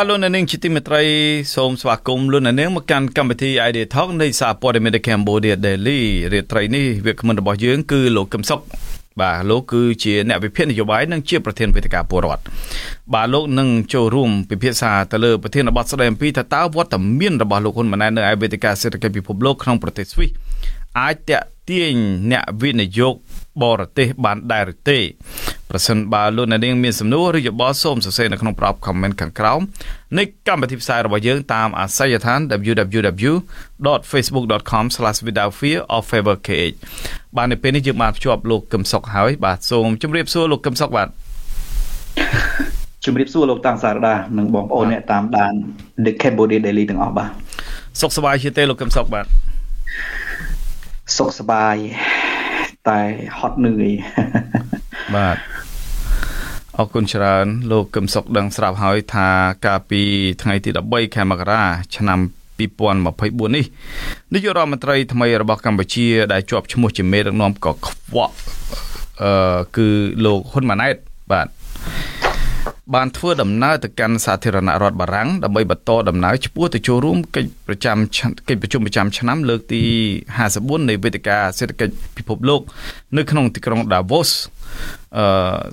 បាទលោកនាងជាទីមេត្រីសូមស្វាគមន៍លោកនាងមកកាន់កម្មវិធី Idea Talk នៃសារព័ត៌មាន Cambodia Daily រាត្រីនេះវាគ្មិនរបស់យើងគឺលោកកឹមសុខបាទលោកគឺជាអ្នកវិភាគនយោបាយនិងជាប្រធានវេទិកាពលរដ្ឋបាទលោកនឹងចូលរួមពិភាក្សាទៅលើប្រធានបទស្ដីអំពីថាតើវត្តមានរបស់លោកហ៊ុនម៉ាណែតនៅឯវេទិកាសេដ្ឋកិច្ចពិភពលោកក្នុងប្រទេសស្វីសអាចតាក់ទាញអ្នកវិនិយោគ បរទេសបានដែរឬទេប្រសិនបើលោកអ្នកនាងមានសំណួរឬយោបល់សូមសរសេរនៅក្នុងប្រអប់ comment ខាងក្រោមនៃកម្មវិធីផ្សាយរបស់យើងតាមអាសយដ្ឋាន www.facebook.com/withoutfearofeverkh បាទនៅពេលនេះយើងបានភ្ជាប់លោកកឹមសុខហើយបាទសូមជម្រាបសួរលោកកឹមសុខបាទជំរាបសួរលោកតាំងសារដានិងបងប្អូនអ្នកតាមដាន The Cambodia Daily ទាំងអស់បាទសុខសប្បាយជាទេលោកកឹមសុខបាទសុខសប្បាយ តែហត់នឿយបាទអរគុណច្រើនលោកកឹមសុខដឹងស្រាប់ហើយថាកាលពីថ្ងៃទី13ខែមករាឆ្នាំ2024នេះនាយករដ្ឋមន្ត្រីថ្មីរបស់កម្ពុជា ដែលជាប់ឈ្មោះជាមេដឹកនាំក៏ខ្វក់អឺគឺលោកហ៊ុនម៉ាណែតបាទ បានធ្វើដំណើរទៅកាន់សាធារណរដ្ឋបារាំងដើម្បីបន្តដំណើរឆ្ពោះទៅចូលរួមកិច្ចប្រចាំកិច្ចប្រជុំប្រចាំឆ្នាំលើកទី54នៃវេទិកាសេដ្ឋកិច្ចពិភពលោក នៅក្នុងទីក្រុង Davos អឺ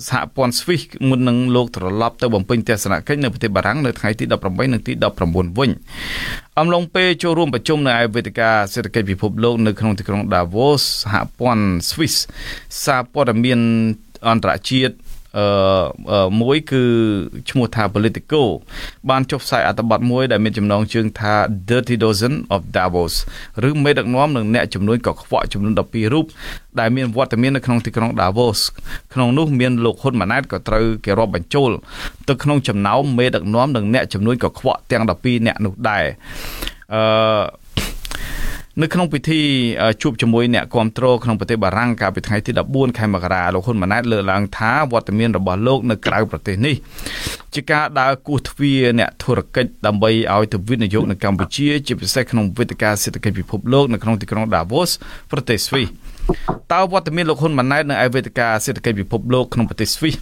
សហព័ន្ធ Swiss មុននឹងលោកត្រឡប់ទៅបំពេញទស្សនកិច្ចនៅប្រទេសបារាំងនៅថ្ងៃទី18និងទី19វិញអំឡុងពេលចូលរួមប្រជុំនៅឯវេទិកាសេដ្ឋកិច្ចពិភពលោកនៅក្នុងទីក្រុង Davos សហព័ន្ធ Swiss សារព័ត៌មានអន្តរជាតិ អឺមួយគឺឈ្មោះថា Politico បានចុះផ្សាយអត្ថបទមួយដែលមានចំណងជើងថា Dirty Dozen of Davos ឬមេដឹកនាំនិងអ្នកជំនួយកខ្វក់ចំនួន12រូបដែលមានវត្តមាននៅក្នុងទីក្រុង Davos ក្នុងនោះមានលោកហ៊ុនម៉ាណែតក៏ត្រូវគេរាប់បញ្ចូលទៅក្នុងចំណោមមេដឹកនាំនិងអ្នកជំនួយកខ្វក់ទាំង12អ្នកនោះដែរអឺ នៅក្នុងពិធីជួបជាមួយអ្នកគ្រប់គ្រងក្នុងប្រទេសបារាំងកាលពីថ្ងៃទី14ខែមករាលោកហ៊ុនម៉ាណែតលើកឡើងថាវត្តមានរបស់លោកនៅក្រៅប្រទេសនេះជាការដើរគោះទ្វារអ្នកធុរកិច្ចដើម្បីឲ្យទៅវិនិយោគនៅកម្ពុជាជាពិសេសក្នុងវេទិកាសេដ្ឋកិច្ចពិភពលោកនៅក្នុងទីក្រុង Davos ប្រទេសស្វីសតើវត្តមានលោកហ៊ុនម៉ាណែតនៅឯវេទិកាសេដ្ឋកិច្ចពិភពលោកក្នុងប្រទេសស្វីស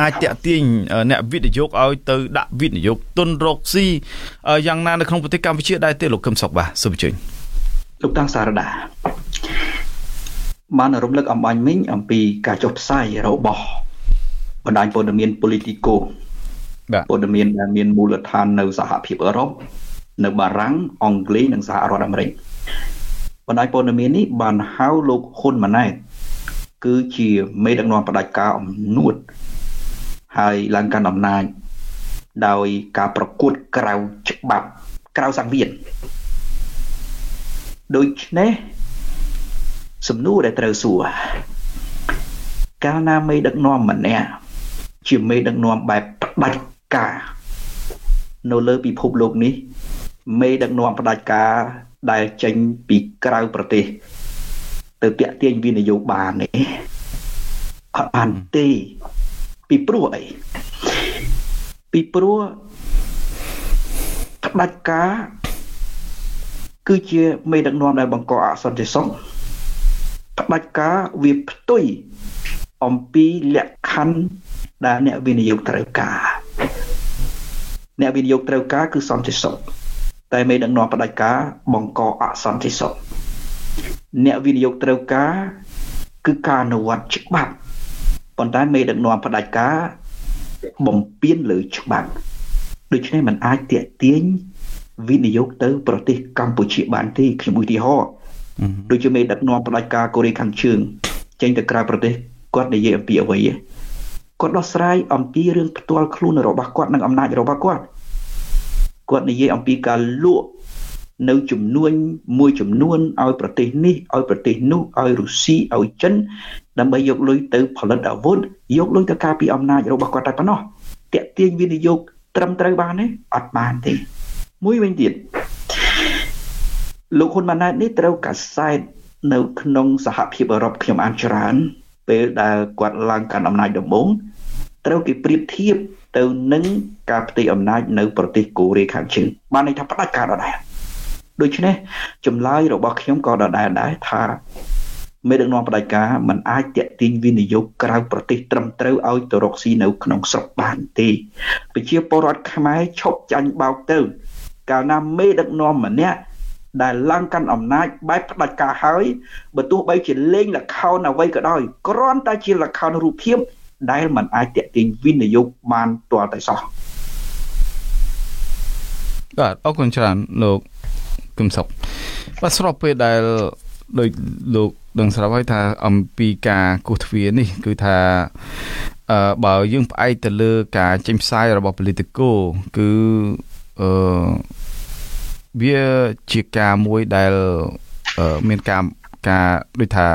អាចតាក់ទាញអ្នកវិនិយោគឲ្យទៅដាក់វិនិយោគទុនរកស៊ីយ៉ាងណានៅក្នុងប្រទេសកម្ពុជាដែរទេលោកកឹមសុខបាទសូមអញ្ជើញលោកតាំងសារដាបានរំលឹកអំបញ្ញមិញអំពីការចុះផ្សាយរបស់បណ្ដាញព័ត៌មាន Politico បាទព័ត៌មានដែលមានមូលដ្ឋាននៅសហភាពអឺរ៉ុបនៅបារាំងអង់គ្លេសនិងសហរដ្ឋអាមេរិកបណ្ដាញព័ត៌មាននេះបានហៅលោកហ៊ុនម៉ាណែតគឺជាមេដឹកនាំផ្ដាច់ការអំនួត ហើយឡើងកាន់អំណាចដោយការប្រកួតក្រៅច្បាប់ក្រៅសង្វៀនដូច្នេះសំណួរដែលត្រូវសួរកាលណាមេដឹកនាំម្នាក់ជាមេដឹកនាំបែបផ្ដាច់ការនៅលើពិភពលោកនេះ មេដឹកនាំផ្ដាច់ការដែលចេញពីក្រៅប្រទេស ទៅតាក់ទាញវិនិយោគបាននេះអត់បានទេ ពីព្រោះអីពីព្រោះផ្ដាច់ការគឺជាមេដឹកនាំដែលបង្កអសន្តិសុខផ្ដាច់ការវាផ្ទុយអំពីលក្ខខណ្ឌដែលអ្នកវិនិយោគត្រូវការអ្នកវិនិយោគត្រូវការគឺសន្តិសុខតែមេដឹកនាំផ្ដាច់ការបង្កអសន្តិសុខអ្នកវិនិយោគត្រូវការគឺការអនុវត្តច្បាប់ ប៉ុន្តែមេដឹកនាំផ្ដាច់ការបំពេញលើច្បាប់ដូច្នេះมันអាចទាក់ទាញវិនិយោគទៅ ប្រទេសកម្ពុជាបានទេខ្ញុំឧទាហរណ៍ដូចជាមេដឹកនាំផ្ដាច់ការកូរ៉េខាងជើងចេញទៅក្រៅប្រទេសគាត់និយាយអំពីអ្វីគាត់ដោះស្រាយអំពីរឿងផ្ទាល់ខ្លួនរបស់គាត់និងអំណាចរបស់គាត់គាត់និយាយអំពីការលក់ នៅចំនួនមួយចំនួនឲ្យប្រទេសនេះឲ្យប្រទេសនោះឲ្យរុស្ស៊ីឲ្យចិនដើម្បីយកលុយទៅផលិតអាវុធយកលុយទៅការពារអំណាចរបស់គាត់តែប៉ុណ្ណោះតាក់ទាញវិនិយោគត្រឹមត្រូវបានទេអត់បានទេមួយវិញទៀតលោកហ៊ុនម៉ាណែតនេះត្រូវកាសែតនៅក្នុងសហភាពអឺរ៉ុបខ្ញុំអានច្រើន ពេលដែលគាត់ឡើងកាន់អំណាចដំបូងត្រូវគេប្រៀបធៀបទៅនឹងការផ្ទៃអំណាចនៅប្រទេសកូរ៉េខាងជើងបានន័យថាផ្ដាច់ការដដែល ដូច្នេះចម្លើយរបស់ខ្ញុំក៏ដដែលដែរថាមេដឹកនាំបដិការមិនអាចតេទៀងវិនិយោគក្រៅប្រទេសត្រឹមត្រូវឲ្យទៅរកស៊ីនៅក្នុងស្រុកបានទេប្រជាពលរដ្ឋខ្មែរឈប់ចាញ់បោកទៅ កាលណាមេដឹកនាំម្នាក់ដែលឡើងកាន់អំណាចបែបផ្ដាច់ការហើយបើទោះបីជាលេងលខោនអ្វីក៏ដោយគ្រាន់តែជាលខោនរូបភាពដែលมันអាចតេទៀងវិនិយោគបានទាល់តែសោះបាទអរគុណច្រើនលោក គឹមសុកបាទស្របពេលដែលដោយលោកដឹងស្រាប់ហើយថាអំពីការគូសទ្វារនេះ គឺថាអឺបើយើងផ្អែកទៅលើការចេញផ្សាយរបស់ Politico គឺអឺវាជាការមួយដែលមានការការដូចថា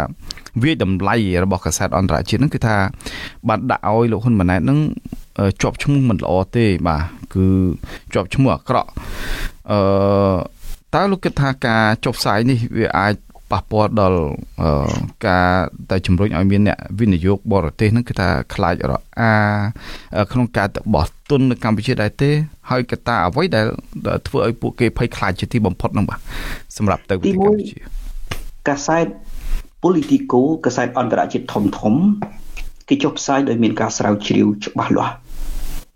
វាតម្លៃរបស់កាសែតអន្តរជាតិហ្នឹងគឺថាបានដាក់ឲ្យលោកហ៊ុនម៉ាណែតហ្នឹងជាប់ឈ្មោះមិនល្អទេបាទគឺជាប់ឈ្មោះអាក្រក់អឺ តើលោកគិតថាការចុះផ្សាយនេះវាអាចប៉ះពាល់ដល់ការតែជំរុញឲ្យមានអ្នកវិនិយោគបរទេសហ្នឹងគឺថាខ្លាចរអាក្នុងការទៅបោះទុននៅកម្ពុជាដែរទេ ហើយកត្តាអ្វីដែលធ្វើឲ្យពួកគេភ័យខ្លាចជាទីបំផុតហ្នឹងបាទសម្រាប់ទៅប្រទេសកម្ពុជាកាសែត Politico កាសែតអន្តរជាតិធំធំគេចុះផ្សាយដោយមានការស្រាវជ្រាវច្បាស់លាស់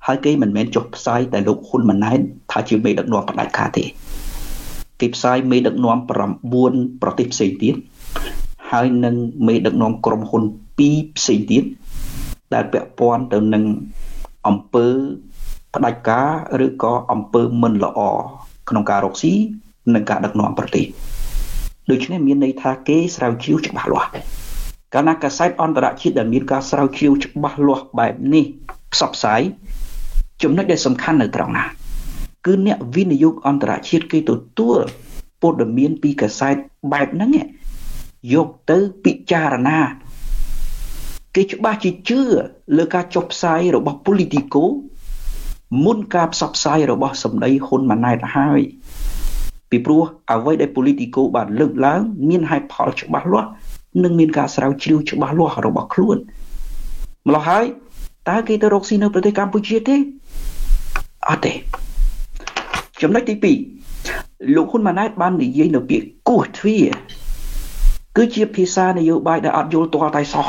ហើយគេមិនមែនចុះផ្សាយតែលោកហ៊ុនម៉ាណែតថាជាមេដឹកនាំផ្ដាច់ការទេ គេផ្សាយមេដឹកនាំ9ប្រទេសផ្សេងទៀតហើយនឹងមេដឹកនាំក្រុមហ៊ុន2ផ្សេងទៀតដែលពាក់ព័ន្ធទៅនឹងអង្គើផ្ដាច់ការឬក៏អង្គើមិនល្អក្នុងការរកស៊ីនិងការដឹកនាំប្រទេសដូច្នេះមានន័យថាគេស្រាវជ្រាវច្បាស់លាស់កាលណាកាសែតអន្តរជាតិដែលមានការស្រាវជ្រាវច្បាស់លាស់បែបនេះផ្សព្វផ្សាយចំណុចដែលសំខាន់នៅត្រង់ណា គឺអ្នកវិនិយោគអន្តរជាតិគេទទួលព័ត៌មានពីកាសែតបែបហ្នឹងយកទៅពិចារណាគេច្បាស់ជាជឿលើការចុះផ្សាយរបស់ Politico មុនការផ្សព្វផ្សាយរបស់សម្ដីហ៊ុនម៉ាណែតហើយពីព្រោះអ្វីដែល Politico បានលើកឡើង មានហេតុផលច្បាស់លាស់និងមានការស្រាវជ្រាវច្បាស់លាស់របស់ខ្លួនម្ល៉េះហើយតើគេទៅរកស៊ីនៅប្រទេសកម្ពុជាទេអត់ទេ ចំណុចទី2លោកហ៊ុនម៉ាណែតបាននិយាយនៅពាក្យគោះទ្វារគឺជាភាសានយោបាយដែលអត់យល់ទាល់តែសោះ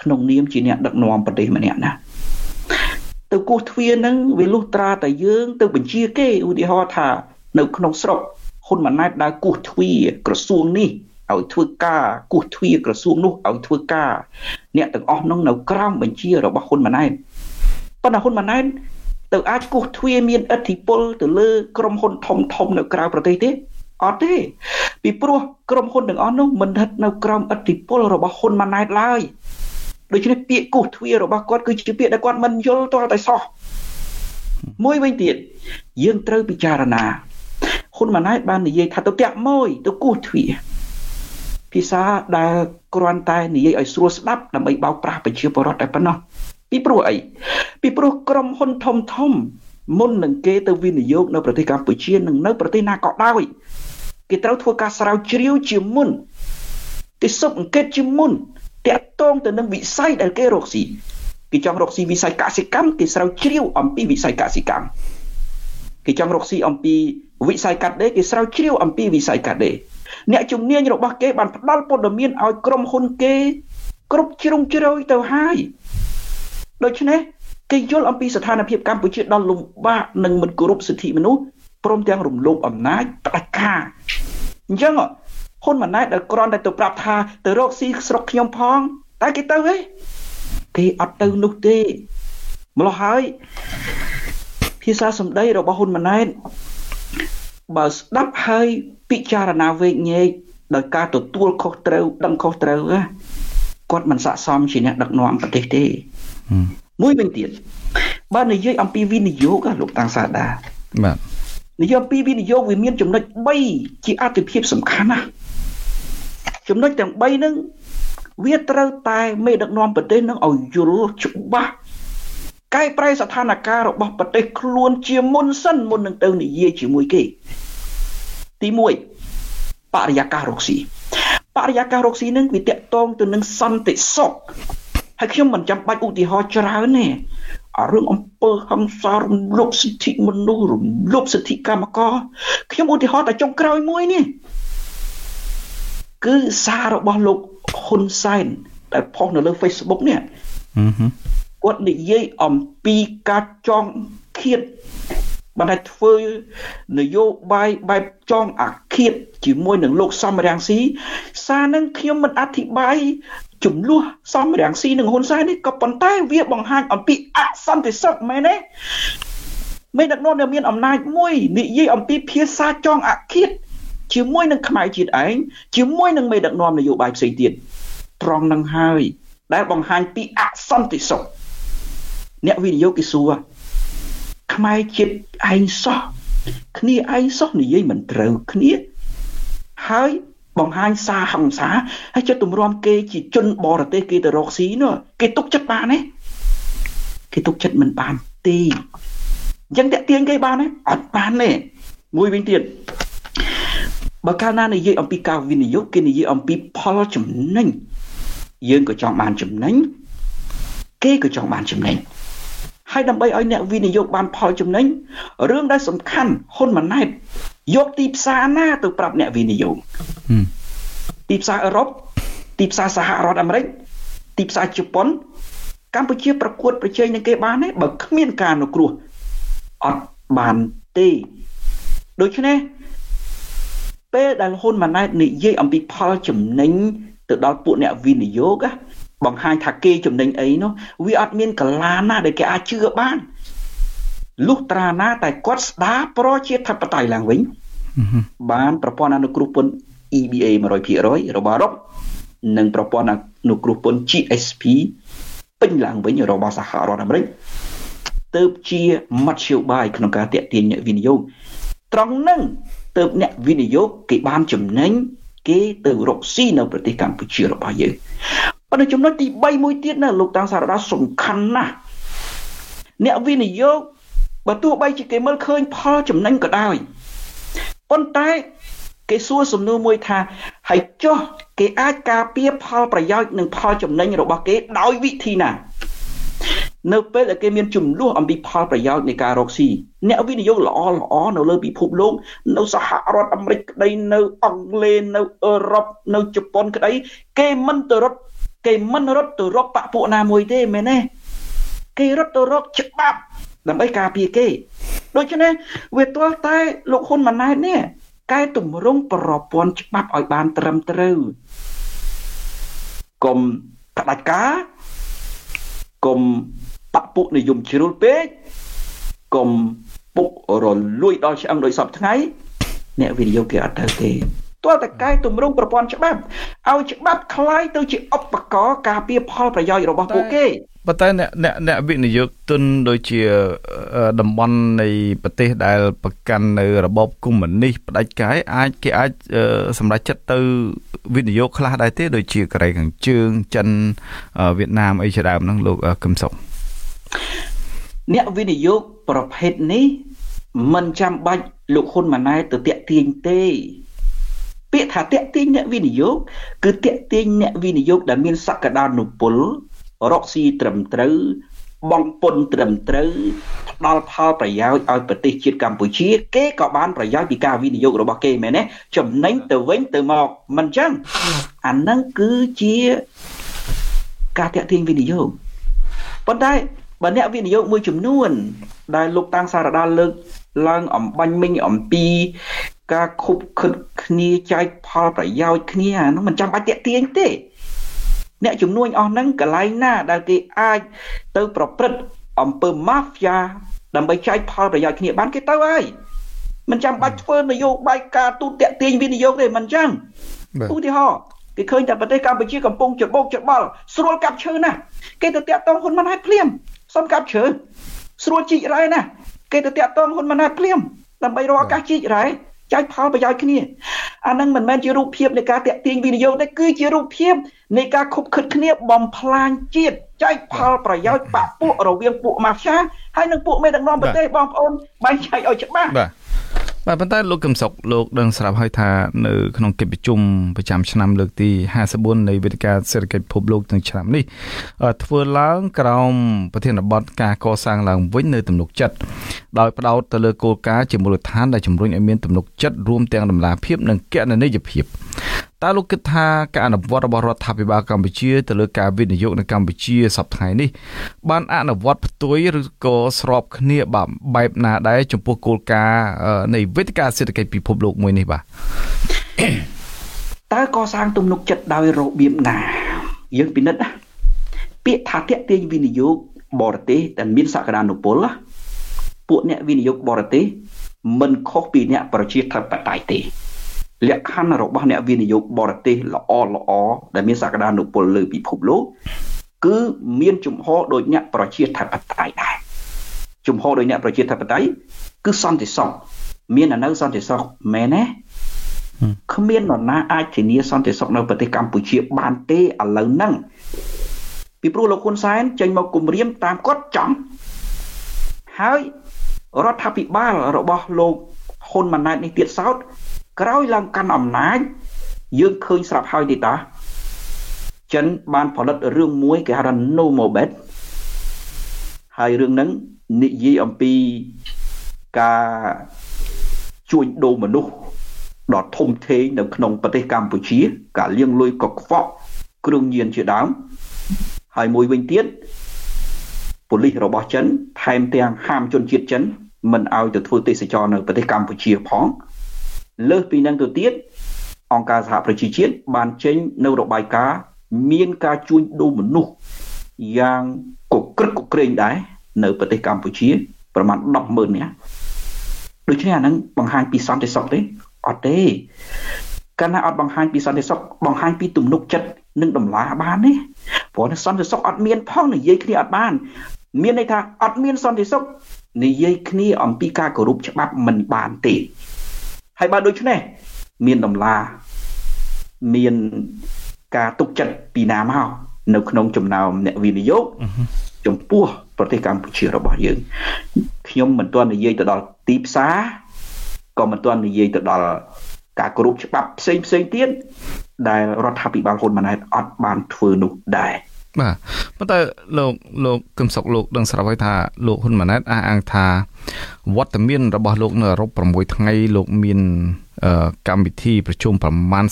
ក្នុងនាមជាអ្នកដឹកនាំប្រទេសម្នាក់ណាទៅគោះទ្វារហ្នឹងវាលុះត្រាតែយើង ទៅបញ្ជាគេឧទាហរណ៍ថា នៅក្នុងស្រុកហ៊ុនម៉ាណែតដើរគោះទ្វារក្រសួងនេះឲ្យធ្វើការគោះទ្វារក្រសួងនោះឲ្យធ្វើការ អ្នកទាំងអស់នោះនៅក្រោមបញ្ជារបស់ហ៊ុនម៉ាណែតប៉ុន្តែហ៊ុនម៉ាណែត ទៅអាចគោះទ្វារមានឥទ្ធិពលទៅលើក្រុមហ៊ុនធំធំនៅក្រៅប្រទេសទេអត់ទេពីព្រោះក្រុមហ៊ុនទាំងអស់នោះមិនស្ថិតនៅក្រោមឥទ្ធិពលរបស់ហ៊ុនម៉ាណែតឡើយដូច្នេះពាក្យគោះទ្វាររបស់គាត់គឺជាពាក្យដែលគាត់មិនយល់ទាល់តែសោះមួយវិញទៀតយើងត្រូវពិចារណាហ៊ុនម៉ាណែតបាននិយាយថាទៅតាក់មួយទៅគោះទ្វារភាសាដែលគ្រាន់តែនិយាយឲ្យស្រួលស្ដាប់ដើម្បីបោកប្រាស់ប្រជាពលរដ្ឋតែប៉ុណ្ណោះ ពីព្រោះអីពីព្រោះក្រុមហ៊ុនធំធំមុននឹងគេទៅវិនិយោគនៅប្រទេសកម្ពុជានិងនៅប្រទេសណាក៏ដោយគេត្រូវធ្វើការស្រាវជ្រាវជាមុនគេស៊ើបអង្កេតជាមុនតាក់ទងទៅនឹងវិស័យដែលគេរកស៊ីគេចង់រកស៊ីវិស័យកសិកម្មគេស្រាវជ្រាវអំពីវិស័យកសិកម្មគេចង់រកស៊ីអំពីវិស័យកាត់ដេរគេស្រាវជ្រាវអំពីវិស័យកាត់ដេរអ្នកជំនាញរបស់គេបានផ្ដល់ព័ត៌មានឲ្យក្រុមហ៊ុនគេគ្រប់ជ្រុងជ្រោយទៅហើយ ដូច្នេះគេយល់អំពីស្ថានភាពកម្ពុជាដល់លំបាកនិងមិនគោរពសិទ្ធិមនុស្សព្រមទាំងរំលោភអំណាចផ្ដាច់ការអញ្ចឹងហ៊ុនម៉ាណែតដែលគ្រាន់តែទៅប្រាប់ថាទៅរកស៊ីស្រុកខ្ញុំផងតែគេទៅទេគេអត់ទៅនោះទេម្ល៉េះហើយភាសាសម្ដីរបស់ហ៊ុនម៉ាណែតបើស្ដាប់ហើយពិចារណាវែកញែកដោយការទទួលខុសត្រូវដឹងខុសត្រូវគាត់មិនស័ក្តិសមជាអ្នកដឹកនាំប្រទេសទេ មួយវិញទៀតបើនិយាយអំពីវិនិយោគលោកតាំងសាដាបាទនិយាយអំពីវិនិយោគវាមានចំណុច3ជាអតិភិបសំខាន់ណាស់ចំណុចទាំង3ហ្នឹងវាត្រូវតែមេដឹកនាំប្រទេសនឹងឲ្យយល់ច្បាស់កែប្រែស្ថានភាពរបស់ប្រទេសខ្លួនជាមុនសិនមុននឹងទៅនិយាយជាមួយគេ ទី1បរិយាកាសរកស៊ីបរិយាកាសរកស៊ីនឹងវាតកតងទៅនឹងសន្តិសុខ ហើយខ្ញុំមិនចាំបាច់ឧទាហរណ៍ច្រើនទេអារឿងអំពើហិង្សារំលោភសិទ្ធិមនុស្សរំលោភសិទ្ធិកម្មករខ្ញុំឧទាហរណ៍តែចុងក្រោយមួយនេះគឺសាររបស់លោកហ៊ុនសែនដែលផុសនៅលើ Facebook នេះគាត់និយាយអំពីការចងឃាត បានតែធ្វើនយោបាយបែបចងអាឃាតជាមួយនឹងលោកសំរាំងស៊ីសារនឹងខ្ញុំមិនអធិប្បាយចំនួនសំរាំងស៊ីនិងហ៊ុនសែននេះក៏ប៉ុន្តែវាបង្ហាញអំពីអសន្តិសុខមែនទេមេដឹកនាំដែលមានអំណាចមួយនិយាយអំពីភាសាចងអាឃាតជាមួយនឹងខ្មែរជាតិឯងជាមួយនឹងមេដឹកនាំនយោបាយផ្សេងទៀតត្រង់នឹងហើយ ដែលបង្ហាញពីអសន្តិសុខអ្នកវិនិយោគគេសួរ ខ្មែរជាតិឯងសោះគ្នាឯងសោះនិយាយមិនត្រូវគ្នាហើយបង្ហាញសារហិង្សាហើយចិត្តទម្រាំគេជាជនបរទេសគេទៅរកស៊ីនោះគេទុកចិត្តបានទេគេទុកចិត្តមិនបានទេអញ្ចឹងតាក់ទាញគេបានទេអត់បានទេមួយវិញទៀតបើកាលណានិយាយអំពីការវិនិយោគគេនិយាយអំពីផលចំណេញយើងក៏ចង់បានចំណេញគេក៏ចង់បានចំណេញ ហើយដើម្បីឲ្យអ្នកវិនិយោគបានផលចំណេញរឿងដែលសំខាន់ហ៊ុនម៉ាណែតយកទីផ្សារណាទៅប្រាប់អ្នកវិនិយោគទីផ្សារអឺរ៉ុបទីផ្សារសហរដ្ឋអាមេរិកទីផ្សារជប៉ុន កម្ពុជាប្រកួតប្រជែងនឹងគេបានទេបើគ្មានការអនុគ្រោះអត់បានទេដូច្នេះពេលដែលហ៊ុនម៉ាណែតនិយាយអំពីផលចំណេញទៅដល់ពួកអ្នកវិនិយោគ បង្ហាញថាគេចំណេញអីនោះវាអត់មានកលាណាដែលគេអាចជឿបានលុះត្រាណាតែគាត់ស្ដារប្រជាធិបតេយ្យឡើងវិញបានប្រព័ន្ធអនុគ្រោះពន្ធ EBA 100%របស់អឺរ៉ុបនិងប្រព័ន្ធអនុគ្រោះពន្ធ GSP ពេញឡើងវិញរបស់សហរដ្ឋអាមេរិកទៅជាមធ្យោបាយក្នុងការតាក់ទាញអ្នកវិនិយោគត្រង់នឹងទៅអ្នកវិនិយោគគេបានចំណេញគេទៅរកស៊ីនៅប្រទេសកម្ពុជារបស់យើង ប៉ុន្តែចំណុចទី3មួយទៀតណាលោកតាំងសារដាសំខាន់ណាស់អ្នកវិនិយោគបើទោះបីជាគេមើលឃើញផលចំណេញក៏ដោយប៉ុន្តែគេសួរសំណួរមួយថាហើយចុះគេអាចការពារផលប្រយោជន៍និងផលចំណេញរបស់គេដោយវិធីណានៅពេលដែលគេមានចំនួនអំពីផលប្រយោជន៍នៃការរកស៊ីអ្នកវិនិយោគល្អល្អនៅលើពិភពលោកនៅសហរដ្ឋអាមេរិកក្តីនៅអង់គ្លេសនៅអឺរ៉ុបនៅជប៉ុនក្តីគេមិនទៅរត់ គេមិនរត់ទៅរកបពុណាមួយទេមែនទេគេរត់ទៅរកច្បាប់ដើម្បីការពារគេដូច្នេះវាទាល់តែលោកហ៊ុនម៉ាណែតនេះកែតម្រង់ប្រព័ន្ធច្បាប់ឲ្យបានត្រឹមត្រូវកុំផ្ដាច់ការកុំបពុនិយមជ្រុលពេកកុំពុករលួយដល់ឆ្អឹងដោយសពថ្ងៃអ្នកវិនិយោគគេអត់ទៅទេ ទាល់តែកែតម្រង់ប្រព័ន្ធច្បាប់ឲ្យច្បាប់คล้ายទៅជាឧបករណ៍ការពារផលប្រយោជន៍របស់ពួកគេប៉ុន្តែអ្នកអ្នកអ្នកវិនិយោគទុនដូចជាតំបន់នៃប្រទេសដែលប្រកាន់នៅរបបកុម្មុយនីសផ្ដាច់ការអាចគេអាចសម្រេចចិត្តទៅវិនិយោគខ្លះដែរទេដូចជាកូរ៉េខាងជើងចិនវៀតណាមអីជាដើមហ្នឹងលោកកឹមសុខអ្នកវិនិយោគប្រភេទនេះមិនចាំបាច់លោកហ៊ុនម៉ាណែតទៅតាក់ទាញទេ ពាក្យថាតាក់ទាញអ្នកវិនិយោគគឺតាក់ទាញអ្នកវិនិយោគដែលមានសក្តានុពលរកស៊ីត្រឹមត្រូវបងពុនត្រឹមត្រូវផ្ដល់ផលប្រយោជន៍ឲ្យប្រទេសជាតិកម្ពុជា គេក៏បានប្រយោជន៍ពីការវិនិយោគរបស់គេមែនទេចំណេញទៅវិញទៅមកមិនចឹងអាហ្នឹងគឺជាការតាក់ទាញវិនិយោគប៉ុន្តែបើអ្នកវិនិយោគមួយចំនួន ដែលលោកតាំងសារដាលើកឡើងអំបញ្ញមិញអំពីការខុបខិត គ្នាចែកផលប្រយោជន៍គ្នាអានោះមិនចាំបាច់តាក់ទាញទេ អ្នកជំនួញអស់ហ្នឹងកន្លែងណា ដែលគេអាចទៅប្រព្រឹត្តអំពើម៉ាហ្វយ៉ាដើម្បីចែកផលប្រយោជន៍គ្នាបានគេទៅហើយមិនចាំបាច់ធ្វើនយោបាយការទូតតាក់ទាញវិនិយោគទេមិនចឹងឧទាហរណ៍គេឃើញតែប្រទេសកម្ពុជាកំពុងច្របោកច្របល់ស្រួលកាប់ឈើណាគេទៅតាក់តងហ៊ុនម៉ាណែតភ្លាមសុំកាប់ឈើស្រួលជីករ៉ែណាគេទៅតាក់តងហ៊ុនម៉ាណែតភ្លាមដើម្បីរកឱកាសជីករ៉ែ ចែកផលប្រយោជន៍គ្នាអានឹងមិនមែនជារូបភាពនៃការតាក់ទាញវិនិយោគទេគឺជារូបភាពនៃការខុបខិតគ្នាបំផ្លាញជាតិចែកផលប្រយោជន៍បពពួករវាងពួកម៉ាហ្វយ៉ាហើយនិងពួកមេដឹកនាំប្រទេសបងប្អូនបែងចែកឲ្យច្បាស់បាទ បាទប៉ុន្តែលោកកឹមសុខលោកដឹងស្រាប់ហើយថានៅក្នុងកិច្ចប្រជុំប្រចាំឆ្នាំលើកទី54នៃវេទិកាសេដ្ឋកិច្ចពិភពលោកទាំងឆ្នាំនេះធ្វើឡើងក្រោមប្រធានបទការកសាងឡើងវិញនៅទំនុកចិត្តដោយផ្ដោតទៅលើគោលការណ៍ជាមូលដ្ឋានដែលជំរុញឲ្យមានទំនុកចិត្តរួមទាំងដំណាភាពនិងកណន័យភាព តើលោកគិតថាការអនុវត្តរបស់រដ្ឋាភិបាលកម្ពុជាទៅលើការវិនិយោគនៅកម្ពុជាសប្តាហ៍នេះបានអនុវត្តផ្ទុយឬក៏ស្របគ្នាបែបណាដែរចំពោះគោលការណ៍នៃវេទិកាសេដ្ឋកិច្ចពិភពលោកមួយនេះបាទតើកសាងទំនុកចិត្តដោយរបៀបណា យើងពិនិត្យពាក្យថាតាក់ទាញវិនិយោគបរទេសដែលមានសក្តានុពលពួកអ្នកវិនិយោគបរទេសមិនខុសពីអ្នកប្រជាធិបតេយ្យទេ លក្ខខណ្ឌរបស់អ្នកវិនិយោគបរទេសល្អល្អដែលមានសក្តានុពលលើពិភពលោកគឺមានជំហរដូចអ្នកប្រជាធិបតេយ្យដែរជំហរដោយអ្នកប្រជាធិបតេយ្យគឺសន្តិសុខមាននៅសន្តិសុខមែនទេគ្មាននរណាអាចធានាសន្តិសុខនៅប្រទេសកម្ពុជាបានទេឥឡូវហ្នឹងពីព្រោះលោកហ៊ុនសែនចេញមកគម្រាមតាមគាត់ចង់ហើយរដ្ឋាភិបាលរបស់លោកហ៊ុនម៉ាណែតនេះទៀតសោត ក្រោយឡើងកាន់អំណាចយើងឃើញស្រាប់ហើយទេតាចិនបានផលិតរឿងមួយគេហៅថា No More Bet ហើយរឿងហ្នឹងនិយាយអំពីការជួញដូរមនុស្សដ៏ធំធេងនៅក្នុងប្រទេសកម្ពុជា ការលាងលុយកខ្វក់គ្រឿងញៀនជាដើមហើយមួយវិញទៀតប៉ូលីសរបស់ចិនថែមទាំងហាមជនជាតិចិនមិនឲ្យទៅធ្វើទេសចរនៅប្រទេសកម្ពុជាផង លើសពីនឹងទៅទៀតអង្គការសហប្រជាជាតិបានចេញនៅរបាយការណ៍មានការជួញដូរមនុស្សយ៉ាងកក្រឹកកក្រែងដែរនៅប្រទេសកម្ពុជា ប្រមាណ100,000នាក់ដូច្នេះអានឹងបង្ហាញពីសន្តិសុខទេអត់ទេកាលណាអត់បង្ហាញពីសន្តិសុខបង្ហាញពីទំនុកចិត្តនិងតម្លាបានទេព្រោះសន្តិសុខអត់មានផងនិយាយគ្នាអត់បាន មានន័យថាអត់មានសន្តិសុខនិយាយគ្នាអំពីការគោរពច្បាប់មិនបានទេ ហើយបើដូច្នេះមានតម្លាមានការទុកចិត្តពីណាមកនៅក្នុងចំណោមអ្នកវិនិយោគចំពោះប្រទេសកម្ពុជារបស់យើងខ្ញុំមិនទាន់និយាយទៅដល់ទីផ្សារក៏មិនទាន់និយាយទៅដល់ការគ្រប់ច្បាប់ផ្សេងផ្សេងទៀតដែលរដ្ឋាភិបាលហ៊ុនម៉ាណែតអត់បានធ្វើនោះដែរ បាទប៉ុន្តែលោកលោកកឹមសុខលោកដឹងស្រាប់ហើយថាលោកហ៊ុនម៉ាណែតអះអាងថាវត្តមានរបស់លោកនៅអឺរ៉ុប6ថ្ងៃលោកមានកម្មវិធីប្រជុំប្រមាណ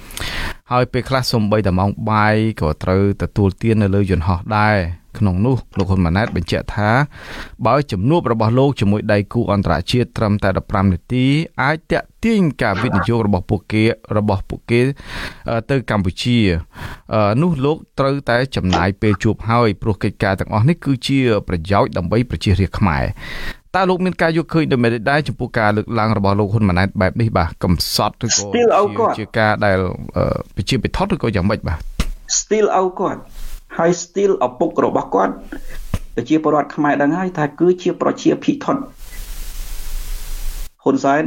40ហើយពេលខ្លះសំបីតែម៉ោងបាយក៏ត្រូវទទួលទាននៅលើយន្តហោះដែរ ក្នុងនោះលោកហ៊ុនម៉ាណែតបញ្ជាក់ថាបើជំនួបរបស់លោកជាមួយដៃគូអន្តរជាតិត្រឹមតែ15នាទីអាចតាក់ទាញការវិនិយោគរបស់ពួកគេរបស់ពួកគេទៅកម្ពុជានោះលោកត្រូវតែចំណាយពេលជួបហើយព្រោះកិច្ចការទាំងអស់នេះគឺជាប្រយោជន៍ដើម្បីប្រជារាស្ត្រខ្មែរតើលោកមានការយកឃើញដូចមែនដែរចំពោះការលើកឡើងរបស់លោកហ៊ុនម៉ាណែតបែបនេះបាទកំសត់ឬក៏ជាការដែលប្រជាពិធដ្ឋឬក៏យ៉ាងម៉េចបាទ still អោគាត់ ហើយ still ឪពុករបស់គាត់ប្រជាពលរដ្ឋខ្មែរដឹងហើយថាគឺជាប្រជាភិថុនហ៊ុនសែន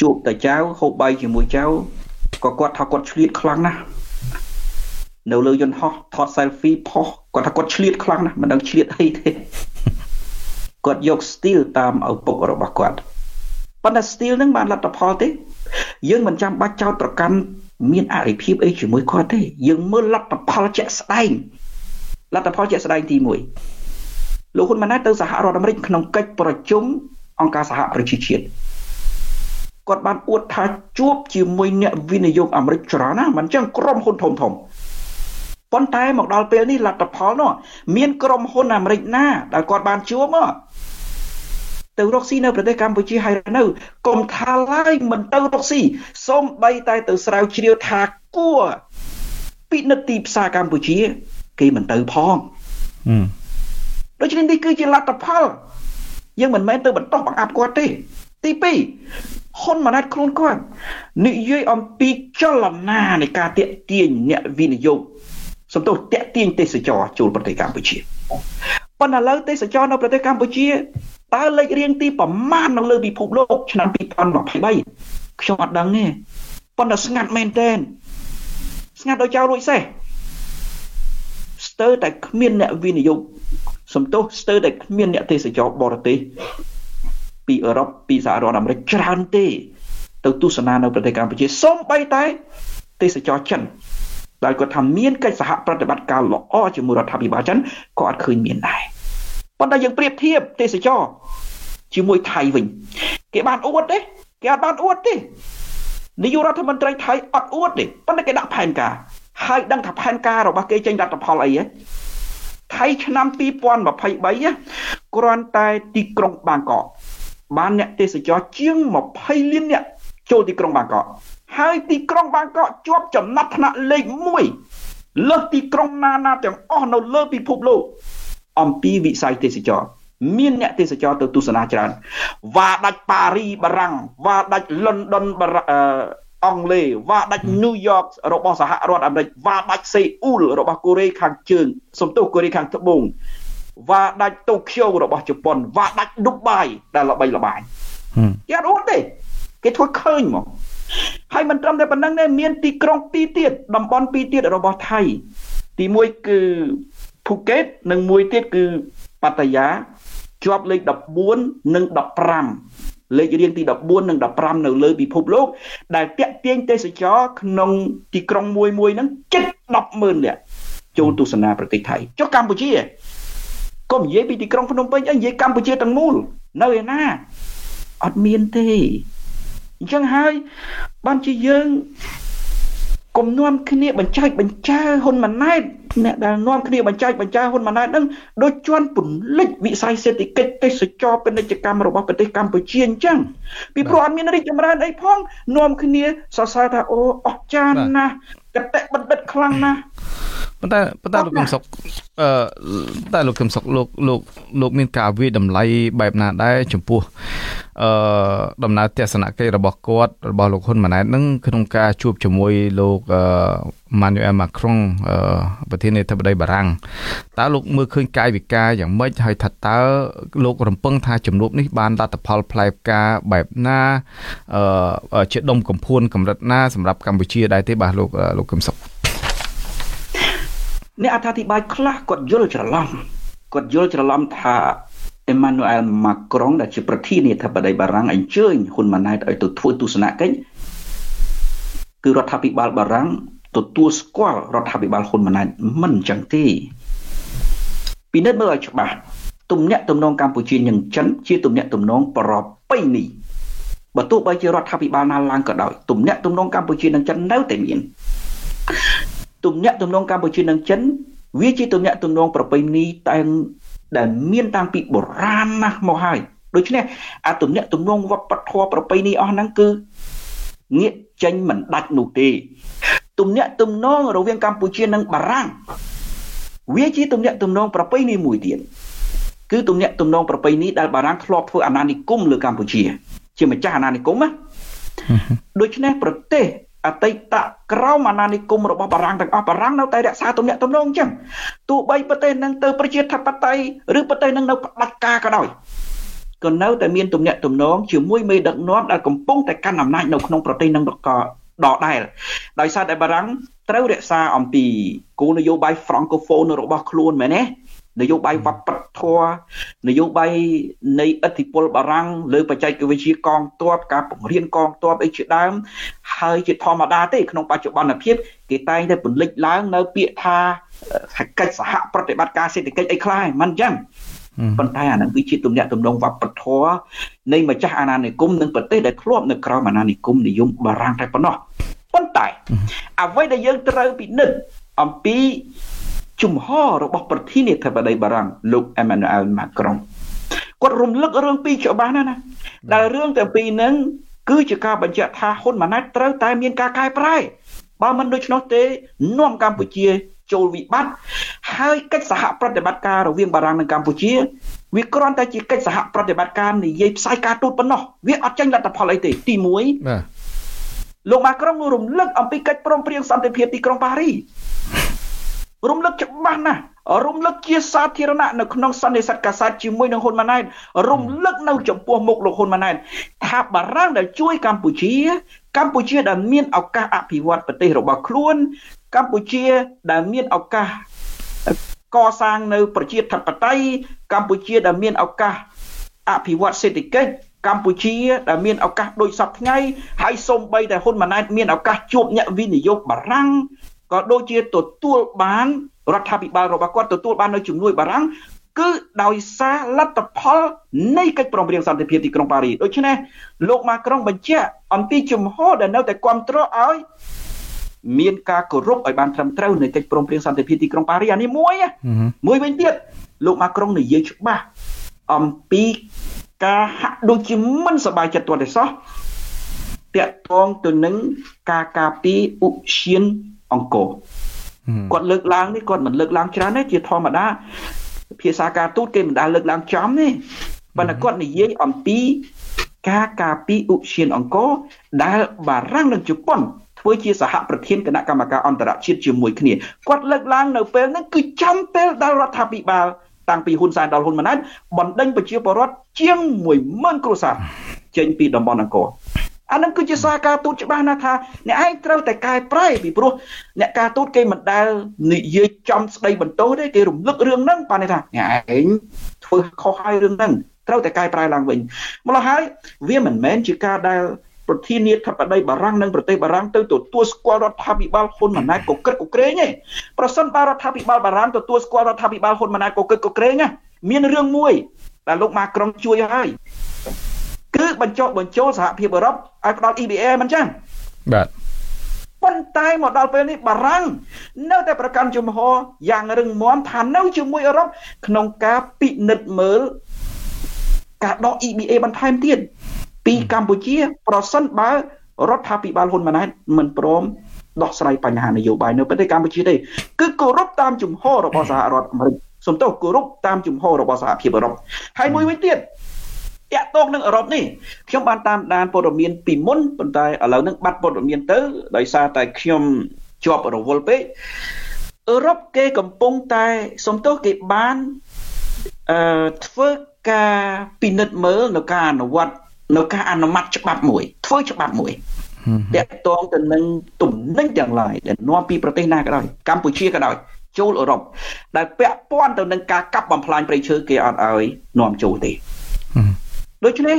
ជួបតែចៅហូបបាយជាមួយចៅក៏គាត់ថាគាត់ឆ្លៀតខ្លាំងណាស់នៅលើយន្តហោះថត selfie ផុសគាត់ថាគាត់ឆ្លៀតខ្លាំងណាស់មិនដឹងឆ្លៀតអីទេគាត់យក steel តាមឪពុករបស់គាត់ប៉ុន្តែ steel នឹងបានលទ្ធផលទេ យើងមិនចាំបាច់ចោទប្រកាន់មានអរិភាពអីជាមួយគាត់ទេ យើងមើលលទ្ធផលជាក់ស្ដែង លទ្ធផលជាក់ស្ដែងទី1លោកហ៊ុនម៉ាណែតទៅសហរដ្ឋអាមេរិកក្នុងកិច្ចប្រជុំអង្គការសហប្រជាជាតិគាត់បានអួតថាជួបជាមួយអ្នកវិនិយោគអាមេរិកច្រើនណាស់មិនចឹងក្រុមហ៊ុនធំធំប៉ុន្តែមកដល់ពេលនេះលទ្ធផលនោះមានក្រុមហ៊ុនអាមេរិកណាដែលគាត់បានជួបទៅរកស៊ីនៅប្រទេសកម្ពុជាហើយនៅកុំថាឡើយមិនទៅរកស៊ីសូមបីតែទៅស្រាវជ្រាវថាគួរពិនិត្យទីផ្សារកម្ពុជា គេមិនទៅផងដូច្នេះនេះគឺជាលទ្ធផលយើងមិនមែនទៅបន្តបង្អាប់គាត់ទេ ទី2ហ៊ុនម៉ាណែតខ្លួនគាត់និយាយអំពីចលនានៃការតាក់ទាញអ្នកវិនិយោគសំទោសតាក់ទាញទេសចរចូលប្រទេសកម្ពុជាប៉ុន្តែឥឡូវទេសចរនៅប្រទេសកម្ពុជាតើលេខរៀងទីប្រមាណនៅលើពិភពលោកឆ្នាំ2023ខ្ញុំអត់ដឹងទេប៉ុន្តែស្ងាត់មែនទែនស្ងាត់ដោយចៅរួចសេះស្ទើរតែគ្មានអ្នកវិនិយោគសំទោសស្ទើរតែគ្មានអ្នកទេសចរបរទេសពីអឺរ៉ុបពីសហរដ្ឋអាមេរិកច្រើនទេ ទៅទស្សនានៅប្រទេសកម្ពុជាសូម្បីតែទេសចរចិនដែលគាត់ថាមានកិច្ចសហប្រតិបត្តិការល្អជាមួយរដ្ឋាភិបាលចិនក៏អត់ឃើញមានដែរប៉ុន្តែយើងប្រៀបធៀបទេសចរជាមួយថៃវិញគេបានអួតទេគេអត់បានអួតទេនាយករដ្ឋមន្ត្រីថៃអត់អួតទេប៉ុន្តែគេដាក់ផែនការ ហើយដឹងថាផែនការរបស់គេចេញលទ្ធផលអីហ៎ថៃឆ្នាំ2023គ្រាន់តែទីក្រុងបាងកកបានអ្នកទេសចរជាង20លានអ្នកចូលទីក្រុងបាងកកហើយទីក្រុងបាងកកជាប់ចំណាត់ថ្នាក់លេខ1លើសទីក្រុងណាណាទាំងអស់នៅលើពិភពលោកអំពីវិស័យទេសចរមានអ្នកទេសចរទៅទស្សនាច្រើនវ៉ាដាច់ប៉ារីបារាំងវ៉ាដាច់លុនដុន អង់គ្លេសវ៉ាដាច់ញូវយ៉ករបស់សហរដ្ឋអាមេរិកវ៉ាដាច់សេអ៊ូលរបស់កូរ៉េខាងជើងសំទោសកូរ៉េខាងត្បូងវ៉ាដាច់តូក្យូរបស់ជប៉ុនវ៉ាដាច់ឌុបបាយដែលល្បីល្បាញគេអត់អួតទេគេធ្វើឃើញមកហើយមិនត្រឹមតែប៉ុណ្្នឹងទេមានទីក្រុងពីរទៀតតំបន់ពីរទៀតរបស់ថៃទី1គឺភូកេតនិងមួយទៀតគឺប៉ាតាយាជាប់លេខ14និង15 លេខរៀងទី14និង15នៅលើពិភពលោក ដែលតាក់ទាញទេសចរក្នុងទីក្រុងមួយមួយហ្នឹងជិត100000នាក់ចូលទស្សនាប្រទេសថៃចុះកម្ពុជាកុំនិយាយពីទីក្រុងភ្នំពេញអីនិយាយកម្ពុជាទាំងមូលនៅឯណាអត់មានទេអញ្ចឹងហើយបានជាយើងកុំនាំគ្នាបញ្ចែកបញ្ចើហ៊ុនម៉ាណែត អ្នកដែលនាំគ្នាបញ្ចែកបញ្ចើហ៊ុនម៉ាណែតនឹងដូចជន់ពន្លិចវិស័យសេដ្ឋកិច្ចទេសចរពាណិជ្ជកម្មរបស់ប្រទេសកម្ពុជាអញ្ចឹងពីព្រោះអត់មានរីកចម្រើនអីផងនាំគ្នាសរសើរថាអូអស្ចារ្យណាស់កតេបណ្ឌិតខ្លាំងណាស់ប៉ុន្តែប៉ុន្តែលោកកឹមសុខអឺតែលោកកឹមសុខលោកលោកលោកមានការវិតម្លៃបែបណាដែរចំពោះអឺដំណើរទស្សនកិច្ចរបស់គាត់របស់លោកហ៊ុនម៉ាណែតនឹងក្នុងការជួបជាមួយលោកអឺ Manuel Macron ប្រធានាធិបតីបារាំងតើលោកមើលឃើញកាយវិការយ៉ាងម៉េចហើយថាតើលោករំពឹងថាជំនួបនេះបានលទ្ធផលផ្លែផ្កាបែបណាអឺជាដុំកំភួនកម្រិតណាសម្រាប់កម្ពុជាដែរទេបាទលោកលោកកឹមសុខអ្នកអត្ថាធិប្បាយខ្លះគាត់យល់ច្រឡំគាត់យល់ច្រឡំថាអេម៉ានូអែលម៉ាក្រុងដែលជាប្រធានាធិបតីបារាំងអញ្ជើញហ៊ុនម៉ាណែតឲ្យទៅធ្វើទស្សនកិច្ចគឺរដ្ឋាភិបាលបារាំង ទទួលស្គាល់រដ្ឋាភិបាលហ៊ុនម៉ាណែតមិនអញ្ចឹងទេពិនិត្យមើលឲ្យច្បាស់ទំនាក់ទំនងកម្ពុជានិងចិនជាទំនាក់ទំនងប្រពៃណីបើទោះបីជារដ្ឋាភិបាលណាឡើងក៏ដោយទំនាក់ទំនងកម្ពុជានិងចិននៅតែមានទំនាក់ទំនងកម្ពុជានិងចិន វាជាទំនាក់ទំនងប្រពៃណីតែដែលមានតាំងពីបុរាណណាស់មកហើយដូច្នេះអាទំនាក់ទំនងវប្បធម៌ប្រពៃណីអស់ហ្នឹងគឺងាកចេញមិនដាច់នោះទេ ទំនាក់ទំនងរវាងកម្ពុជានិងបារាំងវាជាទំនាក់ទំនងប្រពៃណីមួយទៀតគឺទំនាក់ទំនងប្រពៃណីដែលបារាំងធ្លាប់ធ្វើអាណានិគមលើកម្ពុជា ជាម្ចាស់អាណានិគមណាដូច្នេះប្រទេសអតីតក្រមអាណានិគមរបស់បារាំងទាំងអស់បារាំងនៅតែរក្សាទំនាក់ទំនងអញ្ចឹងទោះបីប្រទេសនឹងទៅប្រជាធិបតេយ្យឬប្រទេសនឹងនៅផ្ដាច់ការក៏ដោយក៏នៅតែមានទំនាក់ទំនងជាមួយមេដឹកនាំដែលកំពុងតែកាន់អំណាចនៅក្នុងប្រទេសនឹងក៏ ដដែលដោយសារតែបារាំងត្រូវរក្សាអំពីគោលនយោបាយ francophone របស់ខ្លួនមែនទេនយោបាយវប្បធម៌នយោបាយនៃឥទ្ធិពលបារាំងលើបច្ចេកវិទ្យាកងទ័ពការបង្រៀនកងទ័ពអីជាដើម ហើយជាធម្មតាទេក្នុងបច្ចុប្បន្នភាពគេតែងតែពន្លិចឡើងនៅពាក្យថាកិច្ចសហប្រតិបត្តិការសេដ្ឋកិច្ចអីខ្លះមិនអញ្ចឹង ប៉ុន្តែអានឹងវាជាទំនាក់ទំនងវប្បធម៌នៃម្ចាស់អាណានិគមនិងប្រទេសដែលធ្លាប់នៅក្រោមអាណានិគមនិយមបារាំងតែប៉ុណ្ណោះប៉ុន្តែអ្វីដែលយើងត្រូវពិនិត្យអំពីជំហររបស់ប្រធានាធិបតីបារាំងលោកអេម៉ានូអែលម៉ាក្រុងគាត់រំលឹករឿងពីរច្បាស់ណាស់ណាដែលរឿងទាំងពីរហ្នឹងគឺជាការបញ្ជាក់ថាហ៊ុនម៉ាណែតត្រូវតែមានការកែប្រែបើមិនដូច្នោះទេនាំកម្ពុជា ចូលវិបត្តិហើយកិច្ចសហប្រតិបត្តិការរវាងបារាំងនិងកម្ពុជា វាគ្រាន់តែជាកិច្ចសហប្រតិបត្តិការនិយាយផ្សាយការទូតប៉ុណ្ណោះវាអត់ចេញលទ្ធផលអីទេទី1បាទលោកម៉ាក្រុងរំលឹកអំពីកិច្ចព្រមព្រៀងសន្តិភាពទីក្រុងប៉ារី រំលឹកច្បាស់ណាស់រំលឹកជាសាធារណៈនៅក្នុងសន្និសីទកាសែតជាមួយនឹងហ៊ុនម៉ាណែតរំលឹកនៅចំពោះមុខលោកហ៊ុនម៉ាណែតថាបារាំងដែលជួយកម្ពុជា កម្ពុជាដែលមានឱកាសអភិវឌ្ឍប្រទេសរបស់ខ្លួន កម្ពុជាដែលមានឱកាសកសាងនៅប្រជាធិបតេយ្យកម្ពុជាដែលមានឱកាសអភិវឌ្ឍសេដ្ឋកិច្ចកម្ពុជាដែលមានឱកាសដូចសពថ្ងៃហើយសូម្បីតែហ៊ុនម៉ាណែតមានឱកាសជួបអ្នកវិនិយោគបារាំង ក៏ដូចជាទទួលបានរដ្ឋាភិបាលរបស់គាត់ទទួលបាននៅជំនួយបារាំងគឺដោយសារលទ្ធផលនៃកិច្ចព្រមព្រៀងសន្តិភាពទីក្រុងប៉ារីដូច្នេះលោកម៉ាក្រុងបញ្ជាក់អំពីជំហរដែលនៅតែគ្រប់គ្រងឲ្យមានការគោរពឲ្យបានត្រឹមត្រូវនៃកិច្ចព្រមព្រៀងសន្តិភាពទីក្រុងប៉ារីអានេះមួយមួយវិញទៀតលោកម៉ាក្រុងនិយាយច្បាស់អំពីការហាក់ដូចជាមិនសប្បាយចិត្តទាល់តែសោះតាក់ទងទៅនឹងការការពារឧឈាន អង្គរគាត់លើកឡើងនេះគាត់មិនលើកឡើងច្រើនទេជាធម្មតាភាសាការទូតគេមិនដែលលើកឡើងចំទេប៉ុន្តែគាត់និយាយអំពីការការពារឧឈានអង្គរដែលបារាំងនិងជប៉ុនធ្វើជាសហប្រធានគណៈកម្មការអន្តរជាតិជាមួយគ្នាគាត់លើកឡើងនៅពេលហ្នឹងគឺចំពេលដែលរដ្ឋាភិបាលតាំងពីហ៊ុនសែនដល់ហ៊ុនម៉ាណែតបណ្ដេញប្រជាពលរដ្ឋជាង10000គ្រួសារចេញពីតំបន់អង្គរ អានឹងគឺជាសារការទូតច្បាស់ណាស់ថាអ្នកឯងត្រូវតែកែប្រែពីព្រោះអ្នកការទូតគេមិនដែលនិយាយចំស្ដីបន្ទោសទេគេរំលឹករឿងហ្នឹងបានន័យថាអ្នកឯងធ្វើខុសហើយរឿងហ្នឹងត្រូវតែកែប្រែឡើងវិញម្ល៉េះហើយវាមិនមែនជាការដែលប្រធានាធិបតីបារាំងនិងប្រទេសបារាំងទៅទទួលស្គាល់រដ្ឋាភិបាលហ៊ុនម៉ាណែតកក្រឹកកក្រែងទេប្រសិនបើរដ្ឋាភិបាលបារាំងទទួលស្គាល់រដ្ឋាភិបាលហ៊ុនម៉ាណែតកក្រឹកកក្រែងមានរឿងមួយដែលលោកម៉ាក្រុងជួយហើយ គឺបញ្ចុះបញ្ចូលសហភាពអឺរ៉ុបឲ្យផ្ដល់ EBA មិនចឹងបាទប៉ុន្តែមកដល់ពេលនេះបារាំងនៅតែប្រកាន់ជំហរយ៉ាងរឹងមាំថានៅជាមួយអឺរ៉ុបក្នុងការពិនិត្យមើលការដក EBA បន្ថែមទៀតពីកម្ពុជា ប្រសិនបើរដ្ឋាភិបាលហ៊ុនម៉ាណែតមិនព្រមដោះស្រាយបញ្ហានយោបាយនៅប្រទេសកម្ពុជាទេគឺគោរពតាមជំហររបស់សហរដ្ឋអាមេរិកសំទោសគោរពតាមជំហររបស់សហភាពអឺរ៉ុបហើយមួយវិញទៀត តាក់ទងនឹងអឺរ៉ុបនេះខ្ញុំបានតាមដានព័ត៌មានពីមុនប៉ុន្តែឥឡូវហ្នឹងបាត់ព័ត៌មានទៅដោយសារតែខ្ញុំជាប់រវល់ពេកអឺរ៉ុបគេកំពុងតែសំទោសគេបានអឺធ្វើការពិនិត្យមើលនៅការអនុវត្តនៅការអនុម័តច្បាប់មួយ ធ្វើច្បាប់មួយតាក់ទងទៅនឹងទំនិញទាំងឡាយដែលនាំពីប្រទេសណាក៏ដោយកម្ពុជាក៏ដោយចូលអឺរ៉ុបដែលពាក់ព័ន្ធទៅនឹងការកាប់បំផ្លាញព្រៃឈើគេអត់ឲ្យនាំចូលទេ ដូច្នេះ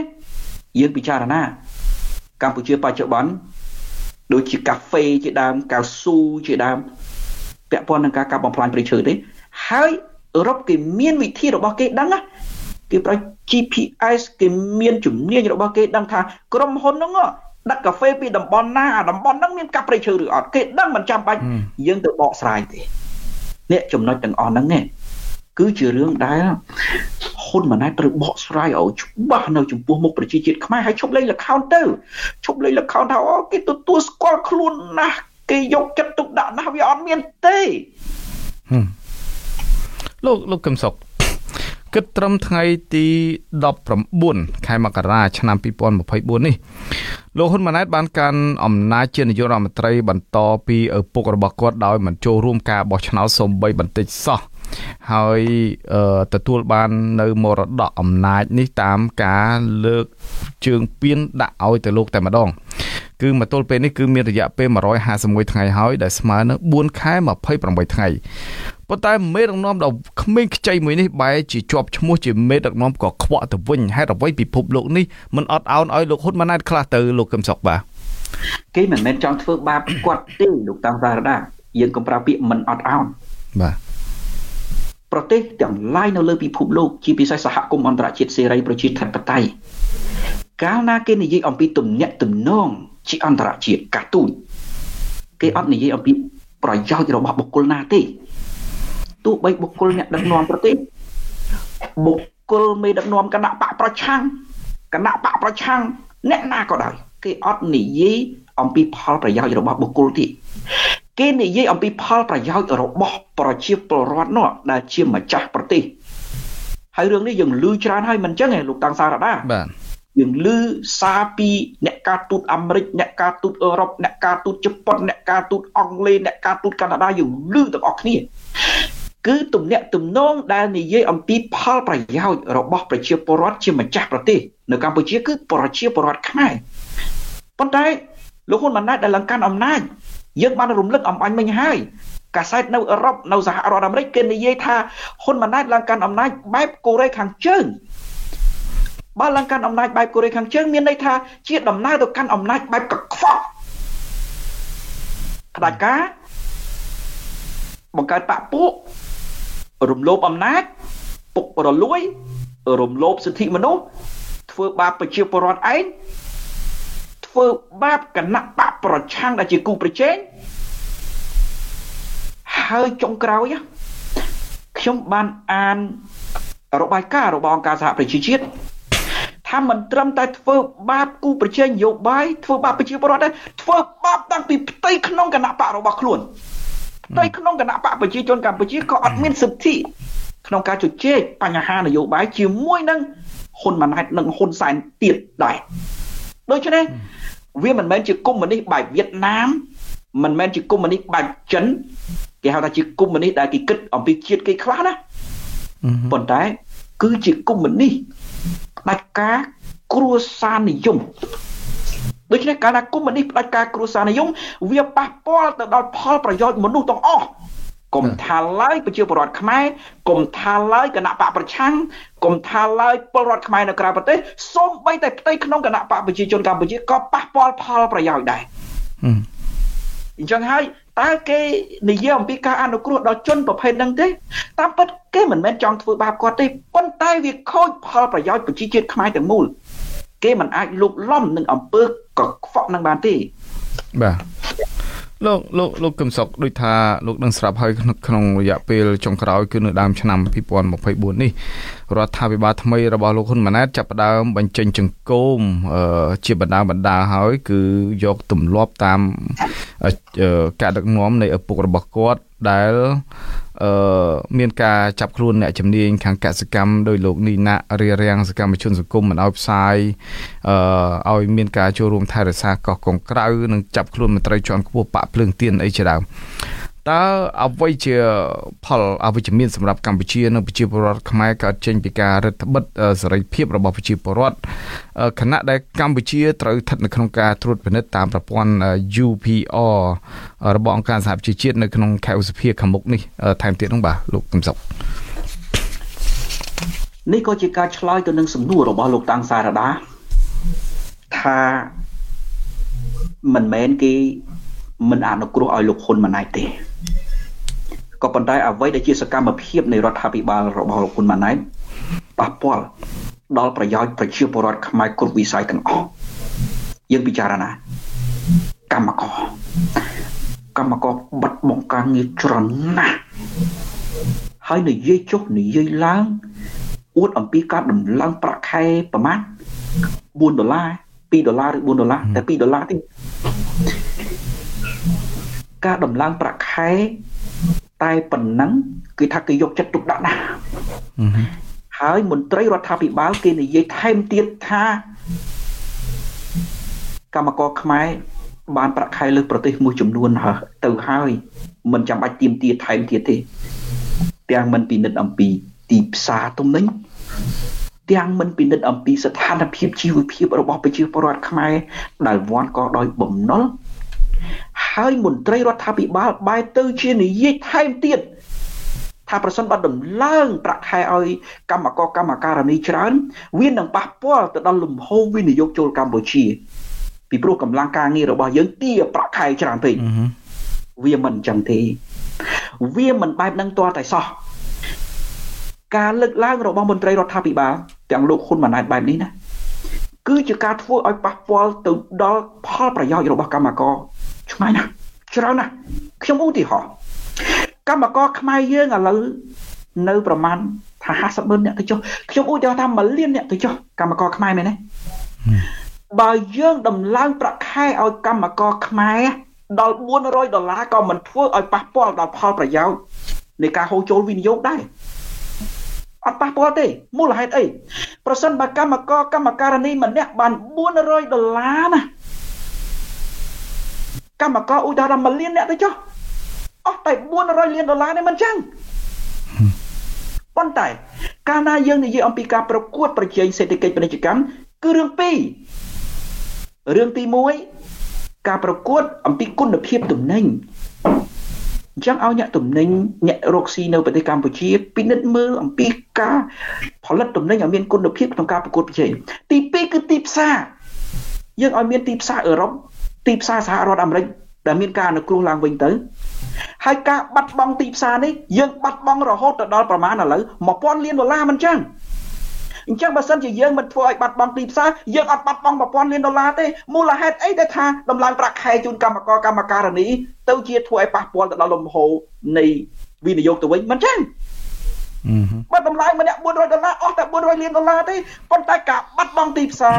យើងពិចារណា កម្ពុជាបច្ចុប្បន្នដូចជាកាហ្វេជាដើមកៅស៊ូជាដើមពាក់ព័ន្ធនឹងការកាប់បំផ្លាញព្រៃឈើទេហើយអឺរ៉ុបគេមានវិធីរបស់គេដឹងណាគេប្រើ GPS គេមានជំនាញរបស់គេដឹងថាក្រុមហ៊ុនហ្នឹងដឹកកាហ្វេពីតំបន់ណាអាតំបន់ហ្នឹងមានកាប់ព្រៃឈើឬអត់គេដឹងមិនចាំបាច់យើងទៅបកស្រាយទេនេះចំណុចទាំងអស់ហ្នឹងឯង គឺជារឿងដែលហ៊ុនម៉ាណែតត្រូវបកស្រាយឲ្យច្បាស់នៅចំពោះមុខប្រជាជាតិខ្មែរហើយឈប់លេងលខោនទៅឈប់លេងលខោនថាអូគេទទួលស្គាល់ខ្លួនណាស់គេយកចិត្តទុកដាក់ណាស់វាអត់មានទេលោកលោកកឹមសុខគិតត្រឹមថ្ងៃទី19ខែមករាឆ្នាំ2024នេះលោកហ៊ុនម៉ាណែតបានកាន់អំណាចជានាយករដ្ឋមន្ត្រីបន្តពីឪពុករបស់គាត់ដោយមិនចូលរួមការបោះឆ្នោតសូម្បីបន្តិចសោះ ហើយទទួលបាននៅមរតកអំណាចនេះតាមការលើកជើងពៀនដាក់ឲ្យទៅលោកតែម្ដងគឺមកទល់ពេលនេះគឺមានរយៈពេល151ថ្ងៃហើយដែលស្មើនឹង4ខែ28ថ្ងៃប៉ុន្តែមេដឹកនាំដ៏ក្មេងខ្ចីមួយនេះបែរជាជាប់ឈ្មោះជាមេដឹកនាំក៏ខ្វក់ទៅវិញហេតុអ្វីពិភពលោកនេះមិនអត់ឱនឲ្យលោកហ៊ុនម៉ាណែតខ្លះទៅលោកកឹមសុខបាទគេមិនមែនចង់ធ្វើបាបគាត់ទេលោកតាំងសារដាយើងកុំប្រើពាក្យមិនអត់ឱនបាទ ប្រទេសទាំងឡាយនៅលើពិភពលោកជាពិសេសសហគមន៍អន្តរជាតិសេរីប្រជាធិបតេយ្យកាលណាគេនិយាយអំពីទំនាក់ទំនងជាអន្តរជាតិការទូតគេអត់និយាយអំពីប្រយោជន៍របស់បុគ្គលណាទេទោះបីបុគ្គលអ្នកដឹកនាំប្រទេសបុគ្គលមេដឹកនាំគណៈបកប្រឆាំងគណៈបកប្រឆាំងអ្នកណាក៏ដោយគេអត់និយាយអំពីផលប្រយោជន៍របស់បុគ្គលទេ គេនិយាយអំពីផលប្រយោជន៍របស់ប្រជាពលរដ្ឋនោះដែលជាម្ចាស់ប្រទេសហើយរឿងនេះយើងឮច្រើនហើយមិនចឹងទេលោកតាំងសារ៉ាដាបាទយើងឮសារពីអ្នកការទូតអាមេរិកអ្នកការទូតអឺរ៉ុបអ្នកការទូតជប៉ុនអ្នកការទូតអង់គ្លេសអ្នកការទូតកាណាដាយើងឮទាំងអស់គ្នាគឺទំនាក់ទំនងដែលនិយាយអំពីផលប្រយោជន៍របស់ប្រជាពលរដ្ឋជាម្ចាស់ប្រទេសនៅកម្ពុជាគឺប្រជាពលរដ្ឋខ្មែរប៉ុន្តែលោកហ៊ុនម៉ាណែតដែលឡើងកាន់អំណាច យើងបានរំលឹកអំបញ្ញមិញហើយកាសែតនៅអឺរ៉ុបនៅសហរដ្ឋអាមេរិកគេនិយាយថាហ៊ុនម៉ាណែតឡើងកាន់អំណាចបែបកូរ៉េខាងជើងបើឡើងកាន់អំណាចបែបកូរ៉េខាងជើងមានន័យថាជាដំណើរទៅកាន់អំណាចបែបកខ្វក់ផ្ដាច់ការបង្កើតបកពួករំលោភអំណាចពុករលួយរំលោភសិទ្ធិមនុស្សធ្វើបាបប្រជាពលរដ្ឋឯង ធ្វើបាបគណៈបកប្រឆាំងដែលជាគូប្រជែងហើយចុងក្រោយខ្ញុំបានអានរបាយការណ៍របស់អង្គការសហប្រជាជាតិថាមិនត្រឹមតែធ្វើបាបគូប្រជែងនយោបាយធ្វើបាបប្រជាពលរដ្ឋទេធ្វើបាបតាំងពីផ្ទៃក្នុងគណៈបករបស់ខ្លួនផ្ទៃក្នុងគណៈបកប្រជាជនកម្ពុជាក៏អត់មានសិទ្ធិក្នុងការជជែកបញ្ហានយោបាយជាមួយនឹងហ៊ុនម៉ាណែតនិងហ៊ុនសែនទៀតដែរ ដូច្នេះវាមិនមែនជាកុម្មុយនីសបែបវៀតណាមមិនមែនជាកុម្មុយនីសបែបចិនគេហៅថាជាកុម្មុយនីសដែលគេគិតអំពីជាតិគេខ្លះណាប៉ុន្តែ គឺជាកុម្មុយនីសផ្ដាច់ការគ្រួសារនិយមដូច្នេះកាលណាកុម្មុយនីសផ្ដាច់ការគ្រួសារនិយមវាប៉ះពាល់ទៅដល់ផលប្រយោជន៍មនុស្សទាំងអស់ កុំថាឡើយប្រជាពលរដ្ឋខ្មែរកុំថាឡើយគណៈបកប្រឆាំងកុំថាឡើយពលរដ្ឋខ្មែរនៅក្រៅប្រទេសសូម្បីតែផ្ទៃក្នុងគណៈបកប្រជាជនកម្ពុជាក៏ប៉ះពាល់ផលប្រយោជន៍ដែរអញ្ចឹងហើយតើគេនិយាយអំពីការអនុគ្រោះដល់ជនប្រភេទហ្នឹងទេតាមពិតគេមិនមែនចង់ធ្វើបាបគាត់ទេប៉ុន្តែវាខូចផលប្រយោជន៍ប្រជាជាតិខ្មែរទាំងមូលគេមិនអាចលុកលំនឹងអំពើកខ្វក់នឹងបានទេបាទ លោកលោកលោកកឹមសុខដូចថាលោកនឹងស្រាប់ហើយក្នុងរយៈពេលចុងក្រោយគឺនៅដើមឆ្នាំ2024នេះរដ្ឋាភិបាលថ្មីរបស់លោកហ៊ុនម៉ាណែតចាប់ផ្ដើមបញ្ចេញចង្គមជាបណ្ដាបណ្ដាហើយគឺយកទម្លាប់តាមការដឹកនាំនៃឪពុករបស់គាត់ដែល អឺមានការចាប់ខ្លួនអ្នកជំនាញខាងកសិកម្មដោយលោកនីណារារាំងសកម្មជនសង្គមមិនឲ្យផ្សាយអឺឲ្យមានការចូលរួមថែរក្សាកោះកុងក្រៅនិងចាប់ខ្លួនមន្ត្រីជាន់ខ្ពស់បាក់ភ្លើងទៀនអីជាដើម តើអ្វីជាផលអវិជ្ជមានសម្រាប់កម្ពុជានិងប្រជាពលរដ្ឋខ្មែរកើតចេញពីការរដ្ឋបិទសេរីភាពរបស់ប្រជាពលរដ្ឋខណៈដែលកម្ពុជាត្រូវស្ថិតនៅក្នុងការត្រួតពិនិត្យតាមប្រព័ន្ធ UPR របស់អង្គការសហប្រជាជាតិនៅក្នុងខែឧសភាខាងមុខនេះថែមទៀតនោះបាទលោកកឹមសុខនេះក៏ជាការឆ្លើយទៅនឹងសំណួររបស់លោកតាំងសារដាថាមិនមែនគេមិនអនុគ្រោះឲ្យលោកហ៊ុនម៉ាណែតទេ ក៏ប៉ុន្តែអ្វីដែលជាសកម្មភាពនៃរដ្ឋាភិបាលរបស់លោកហ៊ុនម៉ាណែតប៉ះពាល់ដល់ប្រយោជន៍ប្រជាពលរដ្ឋខ្មែរគ្រប់វិស័យទាំងអស់យើងពិចារណាកម្មករកម្មករបាត់បង់ការងារច្រើនណាស់ហើយនិយាយចុះនិយាយឡើងអួតអំពីការដំឡើងប្រាក់ខែប្រមាណ4ដុល្លារ2ដុល្លារឬ4ដុល្លារតែ2ដុល្លារទេការដំឡើងប្រាក់ខែ តែប៉ុណ្ណឹងគឺថាគេយកចិត្តទុកដាក់ណាស់ហើយមន្ត្រីរដ្ឋាភិបាលគេនិយាយថែមទៀតថាកម្មករខ្មែរបានប្រាក់ខែលើប្រទេសមួយចំនួនទៅហើយមិនចាំបាច់ទៀមទាថែមទៀតទេ ទាំងមិនពិនិត្យអំពីទីផ្សារទំនិញទាំងមិនពិនិត្យអំពីស្ថានភាពជីវភាពរបស់ប្រជាពលរដ្ឋខ្មែរដែលវាន់កដោយបំណុល ហើយមន្ត្រីរដ្ឋាភិបាលបែរទៅជានិយាយថែមទៀតថាប្រសិនបើដំឡើងប្រាក់ខែឲ្យកម្មករកម្មការនីច្រើន វានឹងប៉ះពាល់ទៅដល់លំហូរវិនិយោគចូលកម្ពុជាពីព្រោះកម្លាំងការងាររបស់យើងទាប្រាក់ខែច្រើនពេកវាមិនអញ្ចឹងទេ វាមិនបែបនឹងទាល់តែសោះការលើកឡើងរបស់មន្ត្រីរដ្ឋាភិបាលទាំងលោកហ៊ុនម៉ាណែតបែបនេះណាគឺជាការធ្វើឲ្យប៉ះពាល់ទៅដល់ផលប្រយោជន៍របស់កម្មករ ឆ្ងាយណាស់ច្រើនណាស់ខ្ញុំឧទាហរណ៍កម្មករខ្មែរយើងឥឡូវនៅប្រមាណថា50ម៉ឺនអ្នកទៅចុះខ្ញុំឧទាហរណ៍ថា1លានអ្នកទៅចុះកម្មករខ្មែរមែនទេបើយើងដំឡើងប្រាក់ខែឲ្យកម្មករខ្មែរដល់400ដុល្លារក៏មិនធ្វើឲ្យប៉ះពាល់ដល់ផលប្រយោជន៍នៃការហូរចូលវិនិយោគដែរអត់ប៉ះពាល់ទេមូលហេតុអីប្រសិនបើកម្មករកម្មការនីម្នាក់បាន400ដុល្លារណា កម្មករឧទាហរណ៍1លានអ្នកទៅចុះអស់តែ400លានដុល្លារនេះមិនចឹងប៉ុន្តែកាលណាយើងនិយាយអំពីការប្រកួតប្រជែងសេដ្ឋកិច្ចពាណិជ្ជកម្មគឺរឿងពីររឿងទី1ការប្រកួតអំពីគុណភាពទំនិញអញ្ចឹងឲ្យអ្នកទំនិញអ្នករកស៊ីនៅប្រទេសកម្ពុជាពិនិត្យមើលអំពីការផលិតទំនិញឲ្យមានគុណភាពក្នុងការប្រកួតប្រជែងទី2គឺទីផ្សារយើងឲ្យមានទីផ្សារអឺរ៉ុប ទីផ្សារសហរដ្ឋអាមេរិកដែលមានការអនុគ្រោះឡើងវិញទៅហើយការបាត់បង់ទីផ្សារនេះយើងបាត់បង់រហូតទៅដល់ប្រមាណឥឡូវ1000លានដុល្លារមិនចឹងអញ្ចឹងបើសិនជាយើងមិនធ្វើឲ្យបាត់បង់ទីផ្សារយើងអត់បាត់បង់1000លានដុល្លារទេមូលហេតុអីដែលថាដំឡើងប្រាក់ខែជូនកម្មករកម្មការិនីទៅជាធ្វើឲ្យប៉ះពាល់ទៅដល់លំហូរនៃវិនិយោគទៅវិញមិនចឹង បើតម្លៃម្នាក់400ដុល្លារអស់តែ400លានដុល្លារទេប៉ុន្តែការបាត់បង់ទីផ្សារ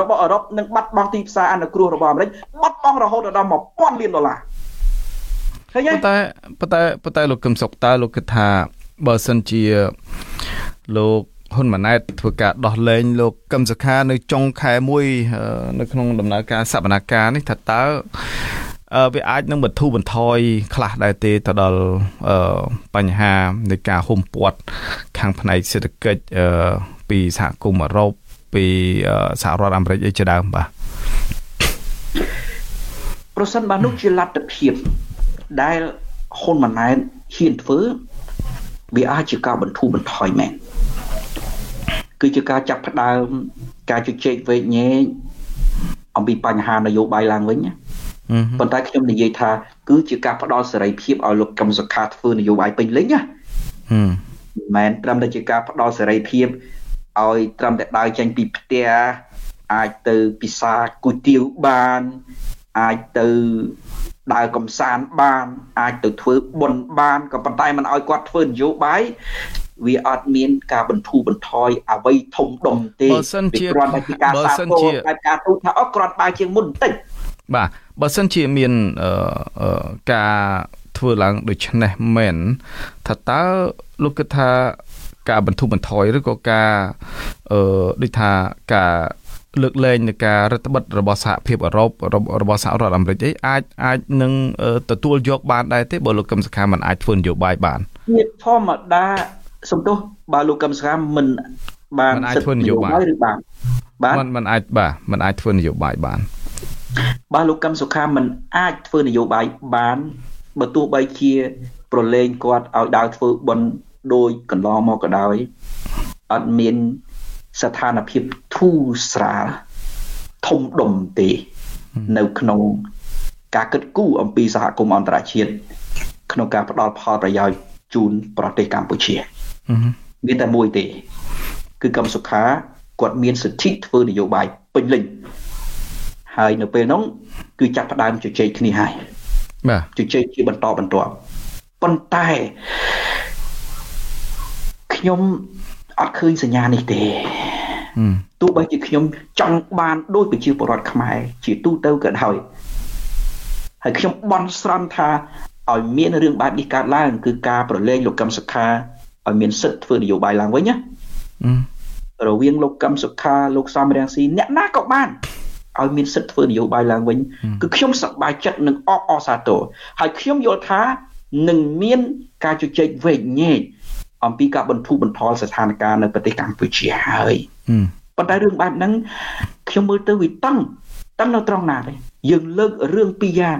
របស់អឺរ៉ុបនិងបាត់បង់ទីផ្សារអនុគ្រោះរបស់អាមេរិកបាត់បង់រហូតដល់1000លានដុល្លារឃើញទេប៉ុន្តែប៉ុន្តែប៉ុន្តែលោកកឹមសុខតើលោកគិតថាបើសិនជាលោកហ៊ុនម៉ាណែតធ្វើការដោះលែងលោកកឹមសុខានៅចុងខែមួយនៅក្នុងដំណើរការសវនកម្មនេះថាតើ វាអាចនឹងបន្ធូរបន្ថយខ្លះដែរទេទៅដល់បញ្ហានៃការហុំព័ទ្ធខាងផ្នែកសេដ្ឋកិច្ចពីសហគមន៍អឺរ៉ុបពីសហរដ្ឋអាមេរិកអីជាដើមបាទប្រសិនបើនោះជាលទ្ធភាពដែលហ៊ុនម៉ាណែតហ៊ានធ្វើវាអាចជាការបន្ធូរបន្ថយមែនគឺជាការចាប់ផ្ដើមការជជែកវែកញែកអំពីបញ្ហានយោបាយឡើងវិញណា ប៉ុន្តែខ្ញុំនិយាយថាគឺជាការផ្ដល់សេរីភាពឲ្យលោកកឹមសុខាធ្វើនយោបាយពេញលេញណាមិនមែនត្រឹមតែជាការផ្ដល់សេរីភាពឲ្យត្រឹមតែដើរចេញពីផ្ទះអាចទៅពិសាគុយទាវបានអាចទៅដើរកំសាន្តបានអាចទៅធ្វើបុណ្យបានក៏ប៉ុន្តែមិនឲ្យគាត់ធ្វើនយោបាយវាអត់មានការបន្ធូរបន្ថយអ្វីធំដុំទេបើសិនជាគ្រាន់តែជាការសាទរបែបការទូថាអត់គ្រាន់បើជាងមុនបន្តិចបាទ បើសិនជាមានការធ្វើឡើងដូចនេះមែនថាតើលោកគិតថាការបន្ធូរបន្ថយឬក៏ការអឺដូចថាការលើកលែងនៃការរដ្ឋបិទរបស់សហភាពអឺរ៉ុបរបស់សហរដ្ឋអាមេរិកអីអាចអាចនឹងទទួលយកបានដែរទេបើលោកកឹមសុខាមិនអាចធ្វើនយោបាយបានជាធម្មតាសំទោសបើលោកកឹមសុខាមិនបានមិនអាចធ្វើនយោបាយឬបានបាទមិនមិនអាចបាទមិនអាចធ្វើនយោបាយបាន បើលោកកឹមសុខាមិនអាចធ្វើនយោបាយបានបើទោះបីជាប្រឡែងគាត់ឲ្យដើរធ្វើបន់ដូចកន្លងមកក៏ដោយអត់មានស្ថានភាពធូរស្រាលធំដុំទេនៅក្នុងការគិតគូរអំពីសហគមន៍អន្តរជាតិក្នុងការផ្ដល់ផលប្រយោជន៍ជូនប្រទេសកម្ពុជាមានតែមួយទេ គឺកម្មសុខាគាត់មានសិទ្ធិធ្វើនយោបាយពេញលេញ ហើយនៅពេលនោះគឺចាប់ផ្ដើមជជែកគ្នាហើយបាទជជែកជាបន្តបន្ទាប់ប៉ុន្តែខ្ញុំអត់ឃើញសញ្ញានេះទេទោះបីជាខ្ញុំចង់បានដោយប្រជាពលរដ្ឋខ្មែរជាទូទៅក៏ដោយហើយខ្ញុំបន់ស្រន់ថាឲ្យមានរឿងបែបនេះកើតឡើង គឺការប្រឡែងលោកកឹមសុខាឲ្យមានសិទ្ធិធ្វើនយោបាយឡើងវិញណារវាងលោកកឹមសុខាលោកសំរងស៊ីអ្នកណាក៏បាន ឲ្យមានសិទ្ធិធ្វើនយោបាយឡើងវិញគឺខ្ញុំសប្បាយចិត្តនឹងអបអសាទរហើយខ្ញុំយល់ថានឹងមានការជជែកវែកញែកអំពីការបន្ធូរបន្ថយស្ថានភាពនៅប្រទេសកម្ពុជាហើយប៉ុន្តែរឿងបែបហ្នឹងខ្ញុំមើលទៅវាតឹងតឹងនៅត្រង់ណាទេយើងលើករឿងពីរយ៉ាង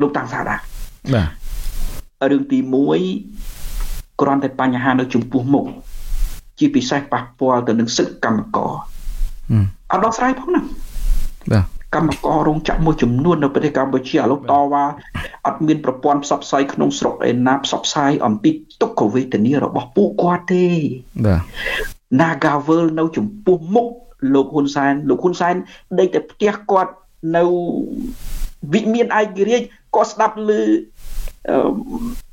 លោកតាំងសាដាបាទរឿងទី1គ្រាន់តែបញ្ហានៅចំពោះមុខជាពិសេសប៉ះពាល់ទៅនឹងសិទ្ធិកម្មករអត់ដោះស្រាយផងណា បាទកម្មកររោងចក្រមួយចំនួននៅប្រទេសកម្ពុជាឥឡូវតវ៉ាអត់មានប្រព័ន្ធផ្សព្វផ្សាយក្នុងស្រុកឯណាផ្សព្វផ្សាយអំពីទុក្ខវេទនារបស់ពួកគាត់ទេបាទ Nagavel នៅចំពោះមុខលោកហ៊ុនសែនលោកហ៊ុនសែនដេកតែផ្ទះគាត់នៅវិមានឯករាជ្យគាត់ស្ដាប់ឮ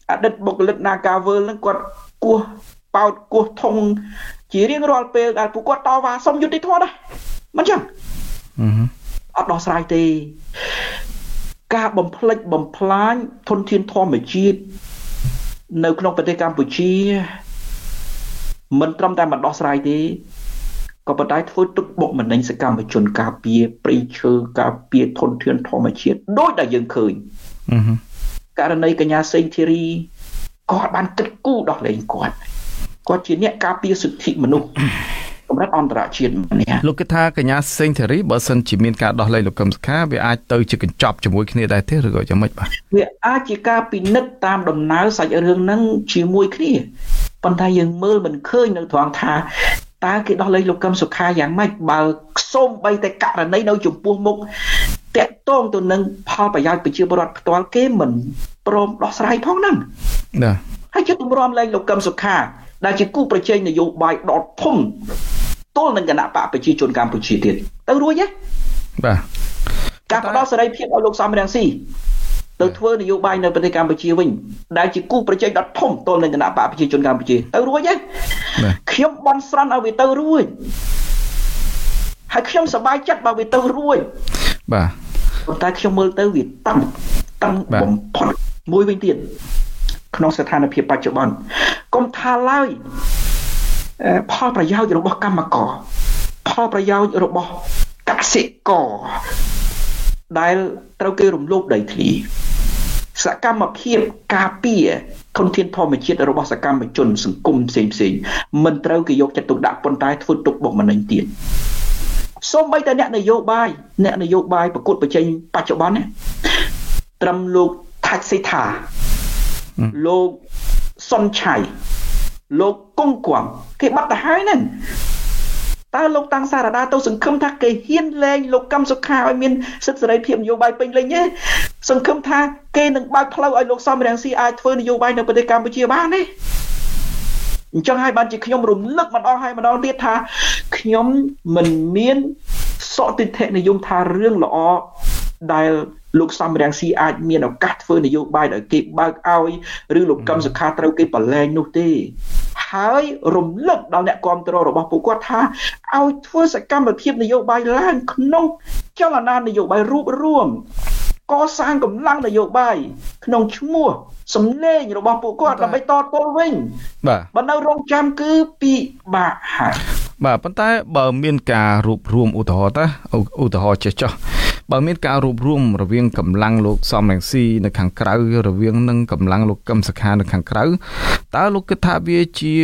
អតីតបុគ្គលិក Nagavel ហ្នឹងគាត់គោះប៉ោតគោះធុងជារៀងរាល់ពេលដែលពួកគាត់តវ៉ាសុំយុត្តិធម៌ដែរមិនចឹង អត់ដោះស្រាយទេ ការបំផ្លិចបំផ្លាញធនធានធម្មជាតិនៅក្នុងប្រទេសកម្ពុជាមិនត្រឹមតែមិនដោះស្រាយទេក៏ប៉ុន្តែធ្វើទុកបុកម្នេញសកម្មជនការពារព្រៃឈើការពារធនធានធម្មជាតិដោយដែលយើងឃើញករណីកញ្ញាសេងធីរីគាត់បានគិតគូរដោះលែងគាត់គាត់ជាអ្នកការពារសិទ្ធិមនុស្ស កម្រិតអន្តរជាតិម្នាក់លោកគិតថាកញ្ញាសេងធារីបើសិនជាមានការដោះលែងលោកកឹមសុខាវាអាចទៅជាកញ្ចប់ជាមួយគ្នាដែរទេឬក៏យ៉ាងម៉េចបាទវាអាចជាការពិនិត្យតាមដំណើរសាច់រឿងហ្នឹងជាមួយគ្នាប៉ុន្តែយើងមើលមិនឃើញនៅត្រង់ថាតើគេដោះលែងលោកកឹមសុខាយ៉ាងម៉េចបើសូម្បីតែករណីនៅចំពោះមុខតាក់ទងទៅនឹងផលប្រយោជន៍ប្រជាពលរដ្ឋផ្ទាល់គេមិនព្រមដោះស្រាយផងហ្នឹងណាហើយជិតទម្រាំលែងលោកកឹមសុខាដែលជាគូប្រជែងនយោបាយដតធំ ទល់នឹងគណៈបកប្រជាជនកម្ពុជាទៀតទៅរួចទេបាទការផ្ដល់សេរីភាពឲ្យលោកសំរងស៊ីទៅធ្វើនយោបាយនៅប្រទេសកម្ពុជាវិញដែលជាគូប្រជែងដ៏ធំទល់នឹងគណៈបកប្រជាជនកម្ពុជាទៅរួចទេខ្ញុំបន់ស្រន់ឲ្យវាទៅរួចហើយខ្ញុំសប្បាយចិត្តបើវាទៅរួចបាទប៉ុន្តែខ្ញុំមើលទៅវាតាំងតាំងបំផុតមួយវិញទៀតក្នុងស្ថានភាពបច្ចុប្បន្នកុំថាឡើយ ផលប្រយោជន៍របស់កម្មករផលប្រយោជន៍របស់កសិករដែលត្រូវគេរំលោភដីធ្លីសកម្មភាពការពារធនធានធម្មជាតិរបស់សកម្មជនសង្គមផ្សេងផ្សេងមិនត្រូវគេយកចិត្តទុកដាក់ប៉ុន្តែធ្វើទុកបុកម្នេញទៀតសូម្បីតែអ្នកនយោបាយអ្នកនយោបាយប្រកួតប្រជែងបច្ចុប្បន្នត្រឹមលោកថាច់សេថាលោកសុនឆៃ លោកកុងគួងគេបាត់ទៅហើយហ្នឹងតើលោកតាំងសារដាទៅសង្ឃឹមថាគេហ៊ានលែងលោកកឹមសុខាឲ្យមានសិទ្ធិសេរីភាពនយោបាយពេញលេញទេសង្ឃឹមថាគេនឹងបើកផ្លូវឲ្យលោកសំរងស៊ីអាចធ្វើនយោបាយនៅប្រទេសកម្ពុជាបានទេអញ្ចឹងហើយបានជាខ្ញុំរំលឹកម្ដងហើយម្ដងទៀតថាខ្ញុំមិនមានសកទិដ្ឋិនិយមថារឿងល្អ ដែលលោកសំរងស៊ីអាចមានឱកាសធ្វើនយោបាយដោយគេបើកឲ្យឬលោកកឹមសុខាត្រូវគេប្រឡែងនោះទេហើយរំលឹកដល់អ្នកគ្រប់គ្រងរបស់ពួកគាត់ថាឲ្យធ្វើសកម្មភាពនយោបាយឡើងក្នុងចលនានយោបាយរួបរวมកសាងកម្លាំងនយោបាយក្នុងឈ្មោះសំឡេងរបស់ពួកគាត់ដើម្បីតទល់វិញបាទបើនៅរងចាំគឺពិបាកហើយបាទប៉ុន្តែបើមានការរួបរวมឧទាហរណ៍តាឧទាហរណ៍ចេះចោះ បើមានការរួបរวมរវាងកម្លាំងលោកសំរងស៊ីនៅខាងក្រៅរវាងនឹងកម្លាំងលោកកឹមសុខានៅខាងក្រៅតើលោកគិតថាវាជា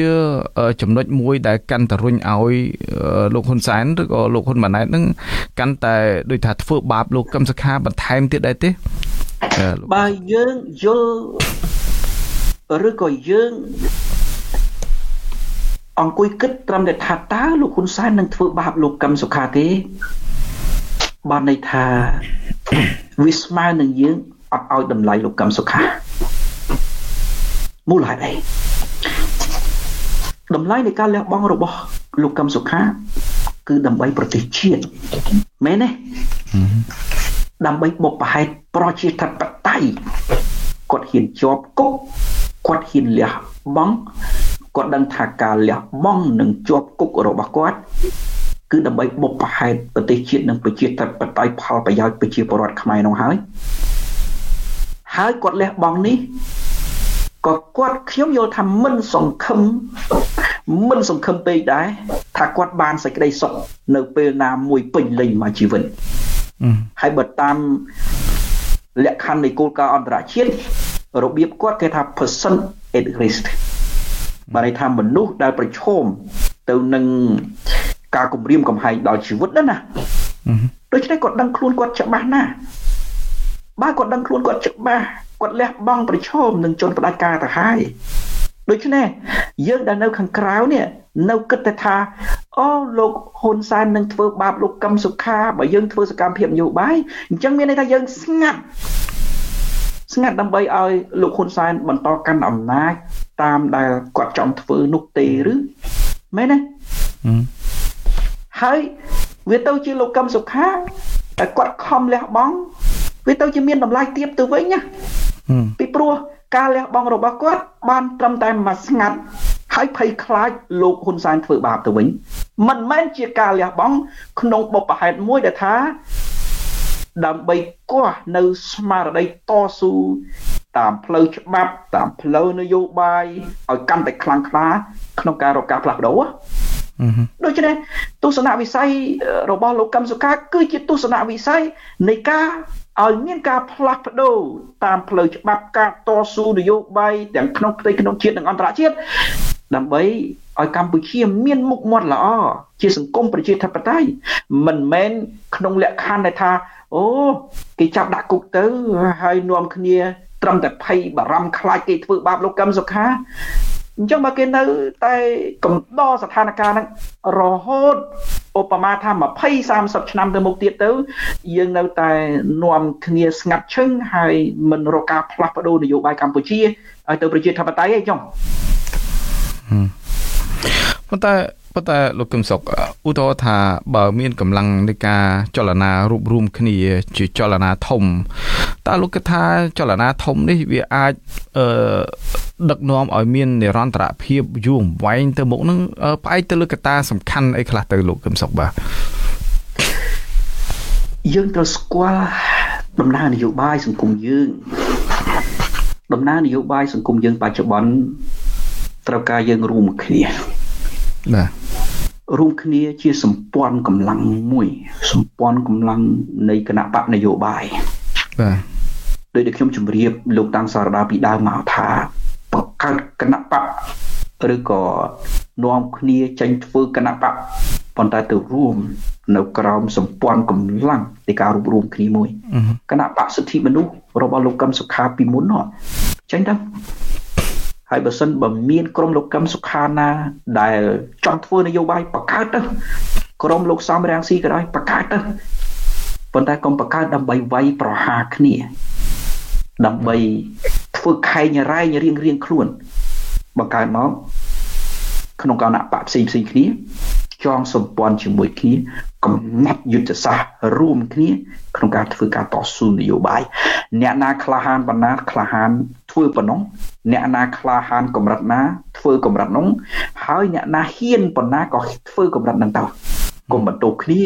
ចំណុចមួយដែលកាន់តែរុញឲ្យលោកហ៊ុនសែនឬក៏លោកហ៊ុនម៉ាណែតនឹងកាន់តែដូចថាធ្វើបាបលោកកឹមសុខាបន្ថែមទៀតដែរទេបើយើងយល់ឬក៏យើងអង្គុយគិតត្រឹមតែថាតើលោកហ៊ុនសែននឹងធ្វើបាបលោកកឹមសុខាទេ បានន័យថាវាស្មើនឹងយើងអត់ឲ្យតម្លៃលោកកឹមសុខាមូលហេតុអីតម្លៃនៃការលះបង់របស់លោកកឹមសុខា គឺដើម្បីប្រទេសជាតិមែនទេដើម្បីបុព្វហេតុប្រជាធិបតេយ្យគាត់ហ៊ានជាប់គុកគាត់ហ៊ានលះបង់គាត់ដឹងថាការលះបង់នឹងជាប់គុករបស់គាត់ គឺដើម្បីបុព្វហេតុប្រទេសជាតិនិងប្រជាធិបតេយ្យផលប្រយោជន៍ប្រជាពលរដ្ឋខ្មែរនោះហើយហើយគាត់លះបង់នេះក៏គាត់ខ្ញុំយល់ថាមិនសង្ឃឹមមិនសង្ឃឹមពេកដែរថាគាត់បានសេចក្តីសុខនៅពេលណាមួយពេញលេញមកជីវិតហើយបើតាមលក្ខខណ្ឌនៃគោលការណ៍អន្តរជាតិរបៀបគាត់គេថា person at risk បានន័យថាមនុស្សដែលប្រឈមទៅនឹង ការគំរាមកំហែងដល់ជីវិតណាណាដូច្នេះគាត់ដឹងខ្លួនគាត់ច្បាស់ណាស់បើគាត់ដឹងខ្លួនគាត់ច្បាស់គាត់លះបង់ប្រឈមនឹងជនផ្ដាច់ការទៅហើយដូច្នេះយើងដែលនៅខាងក្រៅនេះនៅគិតតែថាអូលោកហ៊ុនសែននឹងធ្វើបាបលោកកឹមសុខាបើយើងធ្វើសកម្មភាពនយោបាយអញ្ចឹងមានន័យថាយើងស្ងាត់ស្ងាត់ដើម្បីឲ្យលោកហ៊ុនសែនបន្តកាន់អំណាចតាមដែលគាត់ចង់ធ្វើនោះទេឬមែនទេ ហើយវាទៅជាលោកកឹមសុខាតែគាត់ខំលះបង់វាទៅជាមានតម្លៃទៀបទៅវិញណាពីព្រោះការលះបង់របស់គាត់បានត្រឹមតែមួយស្ងាត់ហើយភ័យខ្លាចលោកហ៊ុនសែនធ្វើបាបទៅវិញមិនមែនជាការលះបង់ក្នុងបុព្វហេតុមួយដែលថាដើម្បីកោះនៅស្មារតីតស៊ូតាមផ្លូវច្បាប់តាមផ្លូវនយោបាយឲ្យកាន់តែខ្លាំងក្លាក្នុងការរកការផ្លាស់ប្ដូរ ដូច្នេះទស្សនវិស័យរបស់លោកកឹមសុខាគឺជាទស្សនវិស័យនៃការឲ្យមានការផ្លាស់ប្ដូរតាមផ្លូវច្បាប់ការតស៊ូនយោបាយទាំងក្នុងផ្ទៃក្នុងជាតិនិងអន្តរជាតិដើម្បីឲ្យកម្ពុជាមានមុខមាត់ល្អជាសង្គមប្រជាធិបតេយ្យមិនមែនក្នុងលក្ខខណ្ឌដែលថាអូគេចាប់ដាក់គុកទៅហើយនាំគ្នា ត្រឹមតែភ័យបារម្ភខ្លាចគេធ្វើបាបលោកកឹមសុខា អញ្ចឹងបើគេនៅតែកំដរស្ថានភាពហ្នឹងរហូតឧបមាថា20 30ឆ្នាំទៅមុខទៀតទៅ យើងនៅតែនាំគ្នាស្ងាត់ឈឹងហើយមិនរកការផ្លាស់ប្ដូរនយោបាយកម្ពុជាឲ្យទៅប្រជាធិបតេយ្យឯងចុងប៉ុន្តែ ប៉ុន្តែលោកកឹមសុខឧទាហរណ៍ថាបើមានកម្លាំងនៃការចលនារួបរวมគ្នាជាចលនាធំតើលោកគិតថាចលនាធំនេះវាអាចអឺដឹកនាំឲ្យមាននិរន្តរភាពយូរអង្វែងទៅមុខនឹងផ្អែកទៅលើកត្តាសំខាន់អីខ្លះទៅលោកកឹមសុខបាទយើងត្រូវស្គាល់ដំណើរនយោបាយសង្គមយើងដំណើរនយោបាយសង្គមយើងបច្ចុប្បន្នត្រូវការយើងរួមគ្នា បាទរួមគ្នាជាសម្ព័ន្ធកម្លាំងមួយ សម្ព័ន្ធកម្លាំងនៃគណៈបកនយោបាយបាទដោយដែលខ្ញុំជម្រាបលោកតាំងសារដាពីដើមមកថាបង្កើតគណៈបកឬក៏នាំគ្នាចេញធ្វើគណៈបកប៉ុន្តែទៅរួមនៅក្រោមសម្ព័ន្ធកម្លាំងនៃការរួបរวมគ្នាមួយគណៈបកសិទ្ធិមនុស្សរបស់លោកកឹមសុខាពីមុននោះចេញទៅ ហើយបើសិនបើមានក្រុមលោកកឹមសុខាណា ដែលចង់ធ្វើនយោបាយបង្កើតទៅក្រុមលោកសំរាំងស៊ីក៏ដោយបង្កើតទៅប៉ុន្តែកុំបង្កើតដើម្បីវាយប្រហារគ្នា ដើម្បីធ្វើខែងរែងរៀងរៀងខ្លួនបង្កើតមកក្នុងគណៈបកផ្សេងផ្សេងគ្នាចងសម្ព័ន្ធជាមួយគ្នាកំណត់យុទ្ធសាស្ត្ររួមគ្នា ក្នុងការធ្វើការតស៊ូនយោបាយអ្នកណាក្លាហានបណ្ណាក្លាហាន ធ្វើប៉ុណ្ណឹងអ្នកណាក្លាហានកម្រិតណា ធ្វើកម្រិតនោះហើយអ្នកណាហ៊ានប៉ុណ្ណាក៏ធ្វើកម្រិតហ្នឹងទៅកុំបន្ទោសគ្នា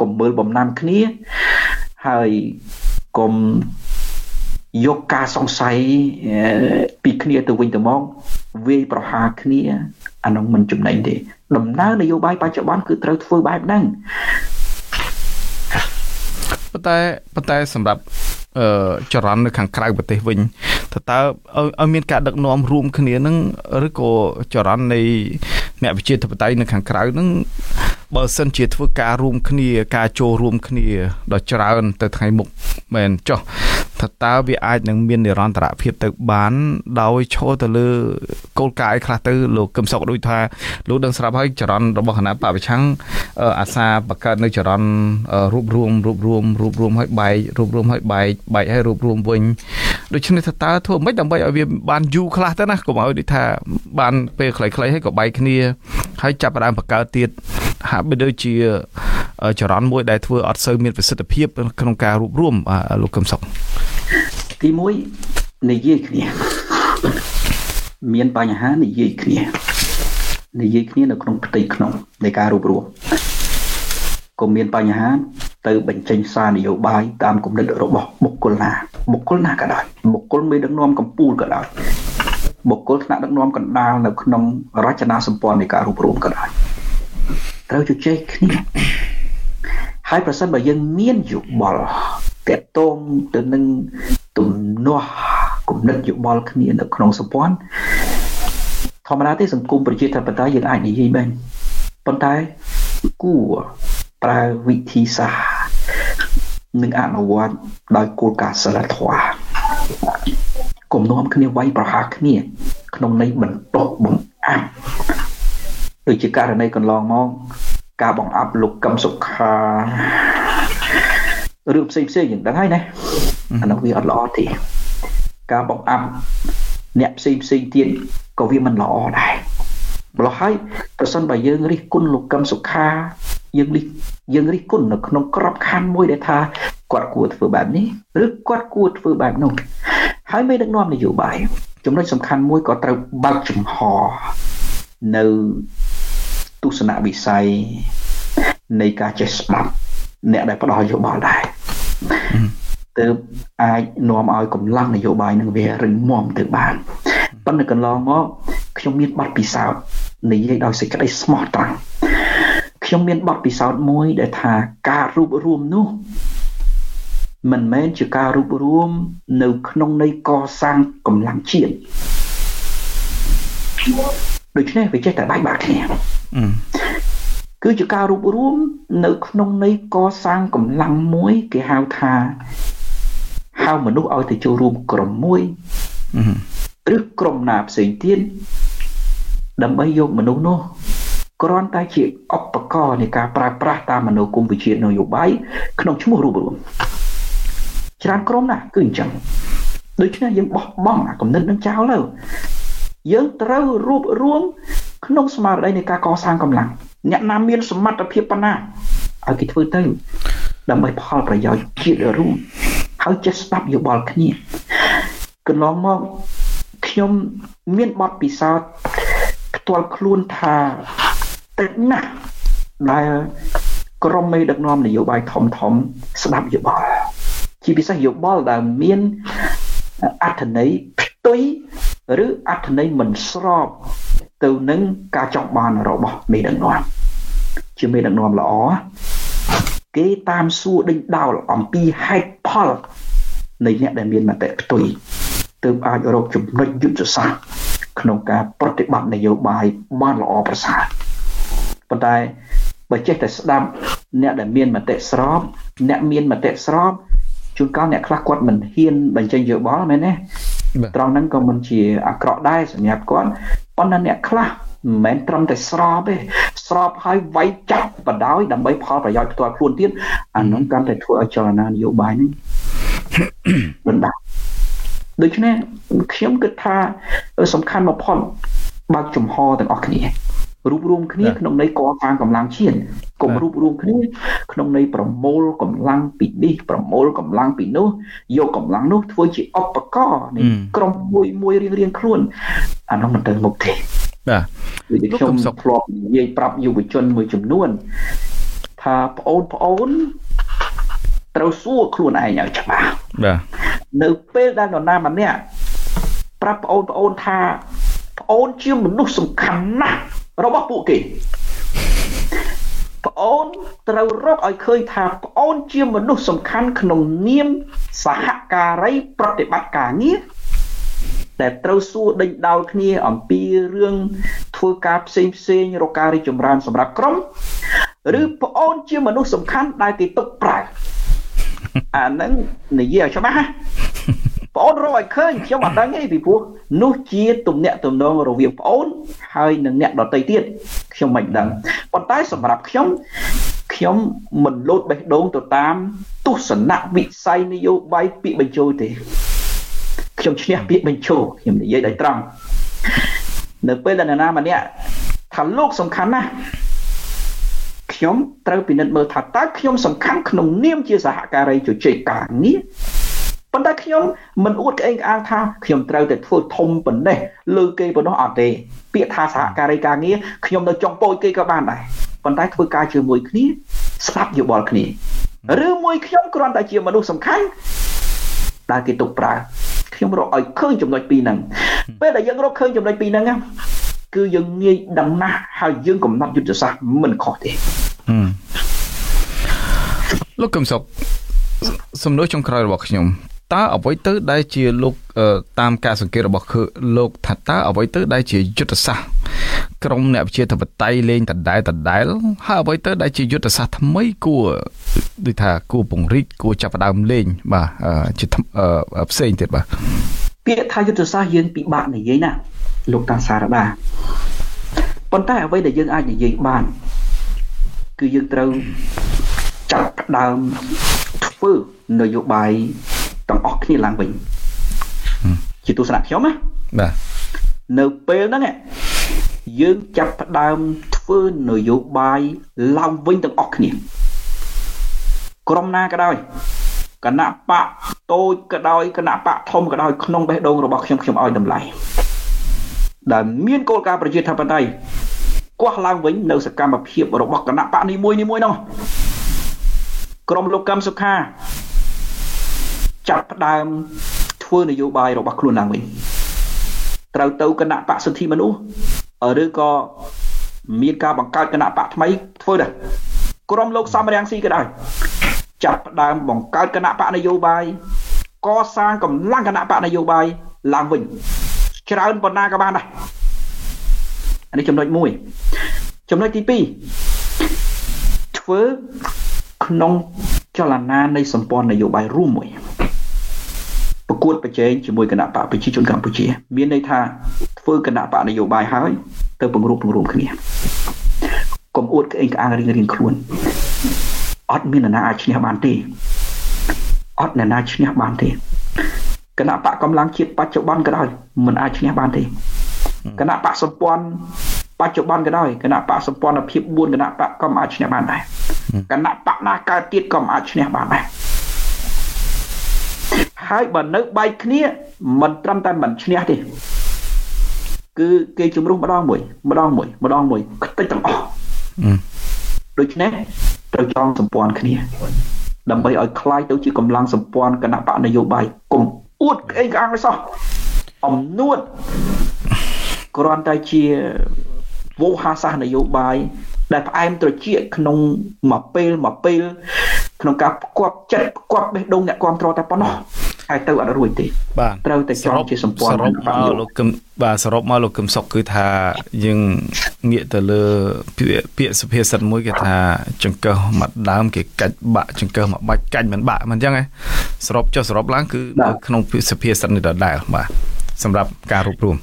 កុំមើលបំណាំគ្នាហើយកុំយកការសង្ស័យពីគ្នាទៅវិញទៅមកវាយប្រហារគ្នាអានោះមិនចំណេញទេដំណើរនយោបាយបច្ចុប្បន្នគឺត្រូវធ្វើបែបហ្នឹងប៉ុន្តែប៉ុន្តែសម្រាប់អឺ ចរន្តនៅខាងក្រៅប្រទេសវិញតើតើឲ្យមានការដឹកនាំរួមគ្នានឹងឬក៏ចរន្តនៃអ្នកវិជាធិបតេយ្យនៅខាងក្រៅនឹងបើសិនជាធ្វើការរួមគ្នាការចូលរួមគ្នាដ៏ច្រើនទៅថ្ងៃមុខមែនចុះ ថាតើវាអាចនឹងមាននិរន្តរភាពទៅបានដោយឈរទៅលើគោលការណ៍ខ្លះទៅលោកកឹមសុខដូចថាលោកដឹងស្រាប់ហើយចរន្តរបស់គណៈបពប្រឆាំងអាសាបង្កើតនៅចរន្តរួបរวมរួបរวมរួបរวมឲ្យបែករួបរวมឲ្យបែកបែកឲ្យរួបរวมវិញដូច្នេះថាតើធ្វើម៉េចដើម្បីឲ្យវាបានយូរខ្លះទៅណាកុំឲ្យដូចថាបានពេលខ្លីៗឲ្យក៏បែកគ្នាហើយចាប់ផ្ដើមបង្កើតទៀត ហាក់បីដូចជាចរន្តមួយដែលធ្វើអត់សូវមានប្រសិទ្ធភាពក្នុងការរួបរวมលោកកឹមសុខទី1និយាយគ្នាមានបញ្ហានិយាយគ្នានិយាយគ្នានៅក្នុងផ្ទៃក្នុងនៃការរួបរวมក៏មានបញ្ហាទៅបញ្ចេញសារនយោបាយតាមគំនិតរបស់បុគ្គលណាបុគ្គលណាក៏ដោយបុគ្គលមានដឹកនាំកម្ពុជាក៏ដោយបុគ្គលថ្នាក់ដឹកនាំកណ្ដាលនៅក្នុងរចនាសម្ព័ន្ធនៃការរួបរวมក៏ដោយ ត្រូវជជែកគ្នាហើយប្រសិនបើយើងមានយោបល់តកតងទៅនឹងទំនាស់គំនិតយោបល់គ្នានៅក្នុងសម្ព័ន្ធធម្មតាទេសង្គមប្រជាធិបតេយ្យយើងអាចនិយាយបានប៉ុន្តែគួរប្រើវិធីសាស្ត្រនិងអនុវត្តដោយគោលការណ៍សិលធម៌គំនុំគ្នាវាយប្រហារគ្នា ក្នុងន័យបន្ទោសបង្អាប់ ដូចជាករណីកន្លងមកការបង្អាប់លោកកឹមសុខារឿងផ្សេងផ្សេងយ៉ាងដឹងហើយណាអានោះវាអត់ល្អទេការបង្អាប់អ្នកផ្សេងផ្សេងទៀតក៏វាមិនល្អដែរម្ល៉េះហើយប្រសិនបើយើងរិះគន់លោកកឹមសុខាយើងរិះយើងរិះគន់នៅក្នុងក្របខ័ណ្ឌមួយដែលថាគាត់គួរធ្វើបែបនេះឬគាត់គួរធ្វើបែបនោះហើយមេដឹកនាំនយោបាយចំណុចសំខាន់មួយក៏ត្រូវបើកចំហនៅ ទស្សនវិស័យនៃការចេះស្ដាប់អ្នកដែលផ្ដល់យោបល់ដែរទើបអាចនាំឲ្យកម្លាំងនយោបាយនឹងវារឹងមាំទៅបានប៉ុន្តែកន្លងមកខ្ញុំមានបទពិសោធន៍និយាយដោយសេចក្តីស្មោះត្រង់ខ្ញុំមានបទពិសោធន៍មួយដែលថាការរួបរวมនោះមិនមែនជាការរួបរวมនៅក្នុងន័យកសាងកម្លាំងជាតិដូច្នេះវាចេះតែបែកបាក់គ្នា គឺជាការរួបរวมនៅក្នុងន័យកសាងកម្លាំងមួយគេហៅថាហៅមនុស្សឲ្យទៅចូលរួមក្រុមមួយឬក្រុមណាផ្សេងទៀតដើម្បីយកមនុស្សនោះ គ្រាន់តែជាឧបករណ៍នៃការប្រើប្រាស់តាមមនោគមវិជ្ជានយោបាយក្នុងឈ្មោះរូបរួមច្រើនក្រុមណាស់គឺអញ្ចឹងដូច្នេះយើងបោះបង់អាគំនិតនឹងចោលទៅយើងត្រូវរួបរวม ក្នុងស្មារតីនៃការកសាងកម្លាំងអ្នកណាមានសមត្ថភាពប៉ុណ្ណាឲ្យគេធ្វើទៅដើម្បីផលប្រយោជន៍ជាតិរួមហើយចេះស្ដាប់យោបល់គ្នាកន្លងមកខ្ញុំមានបទពិសោធន៍ផ្ទាល់ខ្លួនថាតិចណាស់ដែលក្រុមមេដឹកនាំនយោបាយធំធំស្ដាប់យោបល់ជាពិសេសយោបល់ដែលមានអត្ថន័យផ្ទុយឬអត្ថន័យមិនស្រប ទៅនឹងការចង់បានរបស់មេដឹកនាំជាមេដឹកនាំល្អគេតាមសួរដេញដោលអំពីហេតុផលនៃអ្នកដែលមានមតិផ្ទុយទើបអាចរកចំណុចយុទ្ធសាស្ត្រក្នុងការប្រតិបត្តិនយោបាយបានល្អប្រសើរប៉ុន្តែបើចេះតែស្ដាប់អ្នកដែលមានមតិស្របអ្នកមានមតិស្របជួនកាលអ្នកខ្លះគាត់មិនហ៊ានបញ្ចេញយោបល់មែនទេត្រង់ហ្នឹងក៏មិនជាអាក្រក់ដែរសម្រាប់គាត់ ប៉ុន្តែអ្នកខ្លះមិនមែនត្រឹមតែស្របទេស្របហើយវាយចាក់បដ ாய் ដើម្បីផលប្រយោជន៍ផ្ទាល់ខ្លួនទៀតអានោះកាន់តែធ្វើឲ្យចលនានយោបាយហ្នឹងមិនដាច់ដូច្នេះខ្ញុំគិតថាសំខាន់បំផុតបើកចំហទាំងអស់គ្នា រួបរวมគ្នាក្នុងន័យកសាងកម្លាំងជាតិកុំរួបរวมគ្នាក្នុងន័យប្រមូលកម្លាំងពីនេះប្រមូលកម្លាំងពីនោះយកកម្លាំងនោះធ្វើជាឧបករណ៍នៃក្រុមមួយមួយរៀងរៀងខ្លួនអានោះមិនទៅមុខទេបាទដូចខ្ញុំធ្លាប់និយាយប្រាប់យុវជនមួយចំនួនថាប្អូនប្អូនត្រូវសួរខ្លួនឯងឲ្យច្បាស់បាទនៅពេលដែលនរណាម្នាក់ប្រាប់ប្អូនប្អូនថាប្អូនជាមនុស្សសំខាន់ណាស់ របស់ពួកគេប្អូនត្រូវរកឲ្យឃើញថាប្អូនជាមនុស្សសំខាន់ក្នុងនាមសហការីប្រតិបត្តិការងារដែលត្រូវសួរដេញដោលគ្នាអំពីរឿងធ្វើការផ្សេងផ្សេងរកការរីចម្រើនសម្រាប់ក្រុមឬប្អូនជាមនុស្សសំខាន់ដែលគេទុកប្រើអាហ្នឹងនិយាយឲ្យច្បាស់ ប្អូនរកឲ្យឃើញខ្ញុំអត់ដឹងទេពីព្រោះនោះជាទំនាក់ទំនងរវាងប្អូនហើយនឹងអ្នកដតីទៀតខ្ញុំមិនដឹងប៉ុន្តែសម្រាប់ខ្ញុំខ្ញុំមិនលោតបេះដូងទៅតាមទស្សនៈវិស័យនយោបាយពាក្យបញ្ចូលទេខ្ញុំឈ្នះពាក្យបញ្ចូលខ្ញុំនិយាយដោយត្រង់នៅពេលដែលណាម្នាក់ថាលោកសំខាន់ណាស់ខ្ញុំត្រូវពិនិត្យមើលថាតើខ្ញុំសំខាន់ក្នុងនាមជាសហការីជជែកការងារ ប៉ុន្តែខ្ញុំមិនអួតក្អេងក្អាងថាខ្ញុំត្រូវតែធ្វើធំប៉ុណ្ណេះលើគេប៉ុណ្ណោះអត់ទេពាក្យថាសហការីការងារខ្ញុំនៅចុងពោចគេក៏បានដែរប៉ុន្តែធ្វើការជាមួយគ្នាស្ដាប់យោបល់គ្នាឬមួយខ្ញុំគ្រាន់តែជាមនុស្សសំខាន់ដែលគេទុកប្រើខ្ញុំរកឲ្យឃើញចំណុចពីរហ្នឹងពេលដែលយើងរកឃើញចំណុចពីរហ្នឹងគឺយើងងាយដឹងណាស់ហើយយើងកំណត់យុទ្ធសាស្ត្រមិនខុសទេលោកកឹមសុខសំណួរចុងក្រោយរបស់ខ្ញុំ តើអ្វីទៅដែលជាលោកតាមការសង្កេតរបស់លោកថាតើអ្វីទៅដែលជាយុទ្ធសាស្ត្រក្រមអ្នកវិជាធិបតេយ្យលេងដដែលដដែលហើយអ្វីទៅដែលជាយុទ្ធសាស្ត្រថ្មីគួរដូចថាគួរពង្រីកគួរចាប់ផ្ដើមលេងបាទជាផ្សេងទៀតបាទពាក្យថាយុទ្ធសាស្ត្រយើងពិបាកនិយាយណាលោកតាសារដាប៉ុន្តែអ្វីដែលយើងអាចនិយាយបាន គឺយើងត្រូវចាប់ផ្ដើមធ្វើនយោបាយ ទាំងអស់គ្នាឡើងវិញជាទស្សនៈខ្ញុំណាបាទនៅពេលហ្នឹងយើងចាប់ផ្ដើមធ្វើនយោបាយឡើងវិញទាំងអស់គ្នាក្រុមណាក៏ដោយគណៈបកតូចក៏ដោយគណៈបកធំក៏ដោយក្នុងបេះដូងរបស់ខ្ញុំខ្ញុំឲ្យតម្លៃដែលមានគោលការណ៍ប្រជាធិបតេយ្យកោះឡើងវិញនៅសកម្មភាពរបស់គណៈបកនីមួយនីមួយនោះក្រុមលោកកឹមសុខា ចាប់ផ្ដើមធ្វើនយោបាយរបស់ខ្លួនឡើងវិញត្រូវទៅគណៈបកសិទ្ធិមនុស្សឬក៏មានការបង្កើតគណៈបកថ្មីធ្វើដែរក្រុមលោកសំរាំងស៊ីក៏ដោយចាប់ផ្ដើមបង្កើតគណៈបកនយោបាយកសាងកម្លាំងគណៈបកនយោបាយឡើងវិញច្រើនប៉ុណ្ណាក៏បានដែរអានេះចំណុច1ចំណុចទី2ធ្វើក្នុងចលនានៃសម្ព័ន្ធនយោបាយរួមមួយ ប្រកួតប្រជែងជាមួយគណៈបកប្រជាជនកម្ពុជា មានន័យថាធ្វើគណៈបកនយោបាយហើយទៅពង្រួមពង្រួមគ្នាកុំអួតក្អេងក្អាងរៀងរៀងខ្លួនអត់មាននរណាអាចឈ្នះបានទេអត់អ្នកណាឈ្នះបានទេគណៈបកកម្លាំងជាតិបច្ចុប្បន្នក៏ដោយមិនអាចឈ្នះបានទេគណៈបកសម្ព័ន្ធបច្ចុប្បន្នក៏ដោយគណៈបកសម្ព័ន្ធភាព4គណៈបកក៏មិនអាចឈ្នះបានដែរគណៈបកណាកើតទៀតក៏មិនអាចឈ្នះបានដែរ ហើយបើនៅបែកគ្នាមិនត្រឹមតែមិនឈ្នះទេគឺគេជំរុះម្ដងមួយម្ដងមួយម្ដងមួយខ្ទេចទាំងអស់ដូច្នេះត្រូវចងសម្ព័ន្ធគ្នាដើម្បីឲ្យคล้ายទៅជាកម្លាំងសម្ព័ន្ធគណៈបកនយោបាយកុំអួតក្អេងក្អាងឲ្យសោះអំនួតគ្រាន់តែជាវោហាសាសនយោបាយ ដែលផ្អែមត្រជាក្នុងមួយពេលមួយពេលក្នុងការផ្គប់ចិត្តផ្គប់បេះដូងអ្នកគ្រប់គ្រងតែប៉ុណ្ណោះហើយទៅអត់រួចទេបាទត្រូវតែចងជាសម្ព័ន្ធសរុបមកលោកគឹមបាទសរុបមកលោកគឹមសុកគឺថាយើងងាកទៅលើពាក្យសុភាសិតមួយគេថាចង្កឹះមកដើមគេកាច់បាក់ចង្កឹះមកបាច់កាច់មិនបាក់មិនអញ្ចឹងហ៎សរុបចុះសរុបឡើងគឺនៅក្នុងសុភាសិតនេះដដែលបាទសម្រាប់ការរួបរวม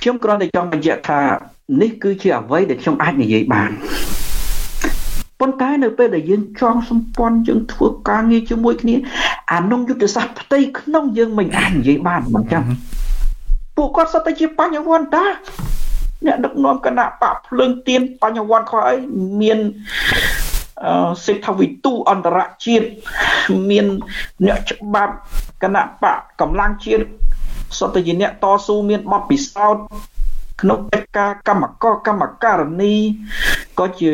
ខ្ញុំគ្រាន់តែចង់បញ្ជាក់ថា នេះគឺជាអ្វីដែលខ្ញុំអាចនិយាយបានប៉ុន្តែនៅពេលដែលយើងចងសម្ព័ន្ធយើងធ្វើការងារជាមួយគ្នាអានងយុទ្ធសាស្ត្រផ្ទៃក្នុងយើងមិនអាចនិយាយបានមិនចឹងពួកគាត់សុទ្ធតែជាបញ្ញវន្តតាអ្នកដឹកនាំគណៈបកភ្លើងទៀនបញ្ញវន្តខោអីមានអឺសិទ្ធិវិទូអន្តរជាតិមានអ្នកច្បាប់គណៈបកកម្លាំងជាតិសុទ្ធតែជាអ្នកតស៊ូមានបទពិសោធន៍ ក្នុងកិច្ចការកម្មករកម្មការនីក៏ជា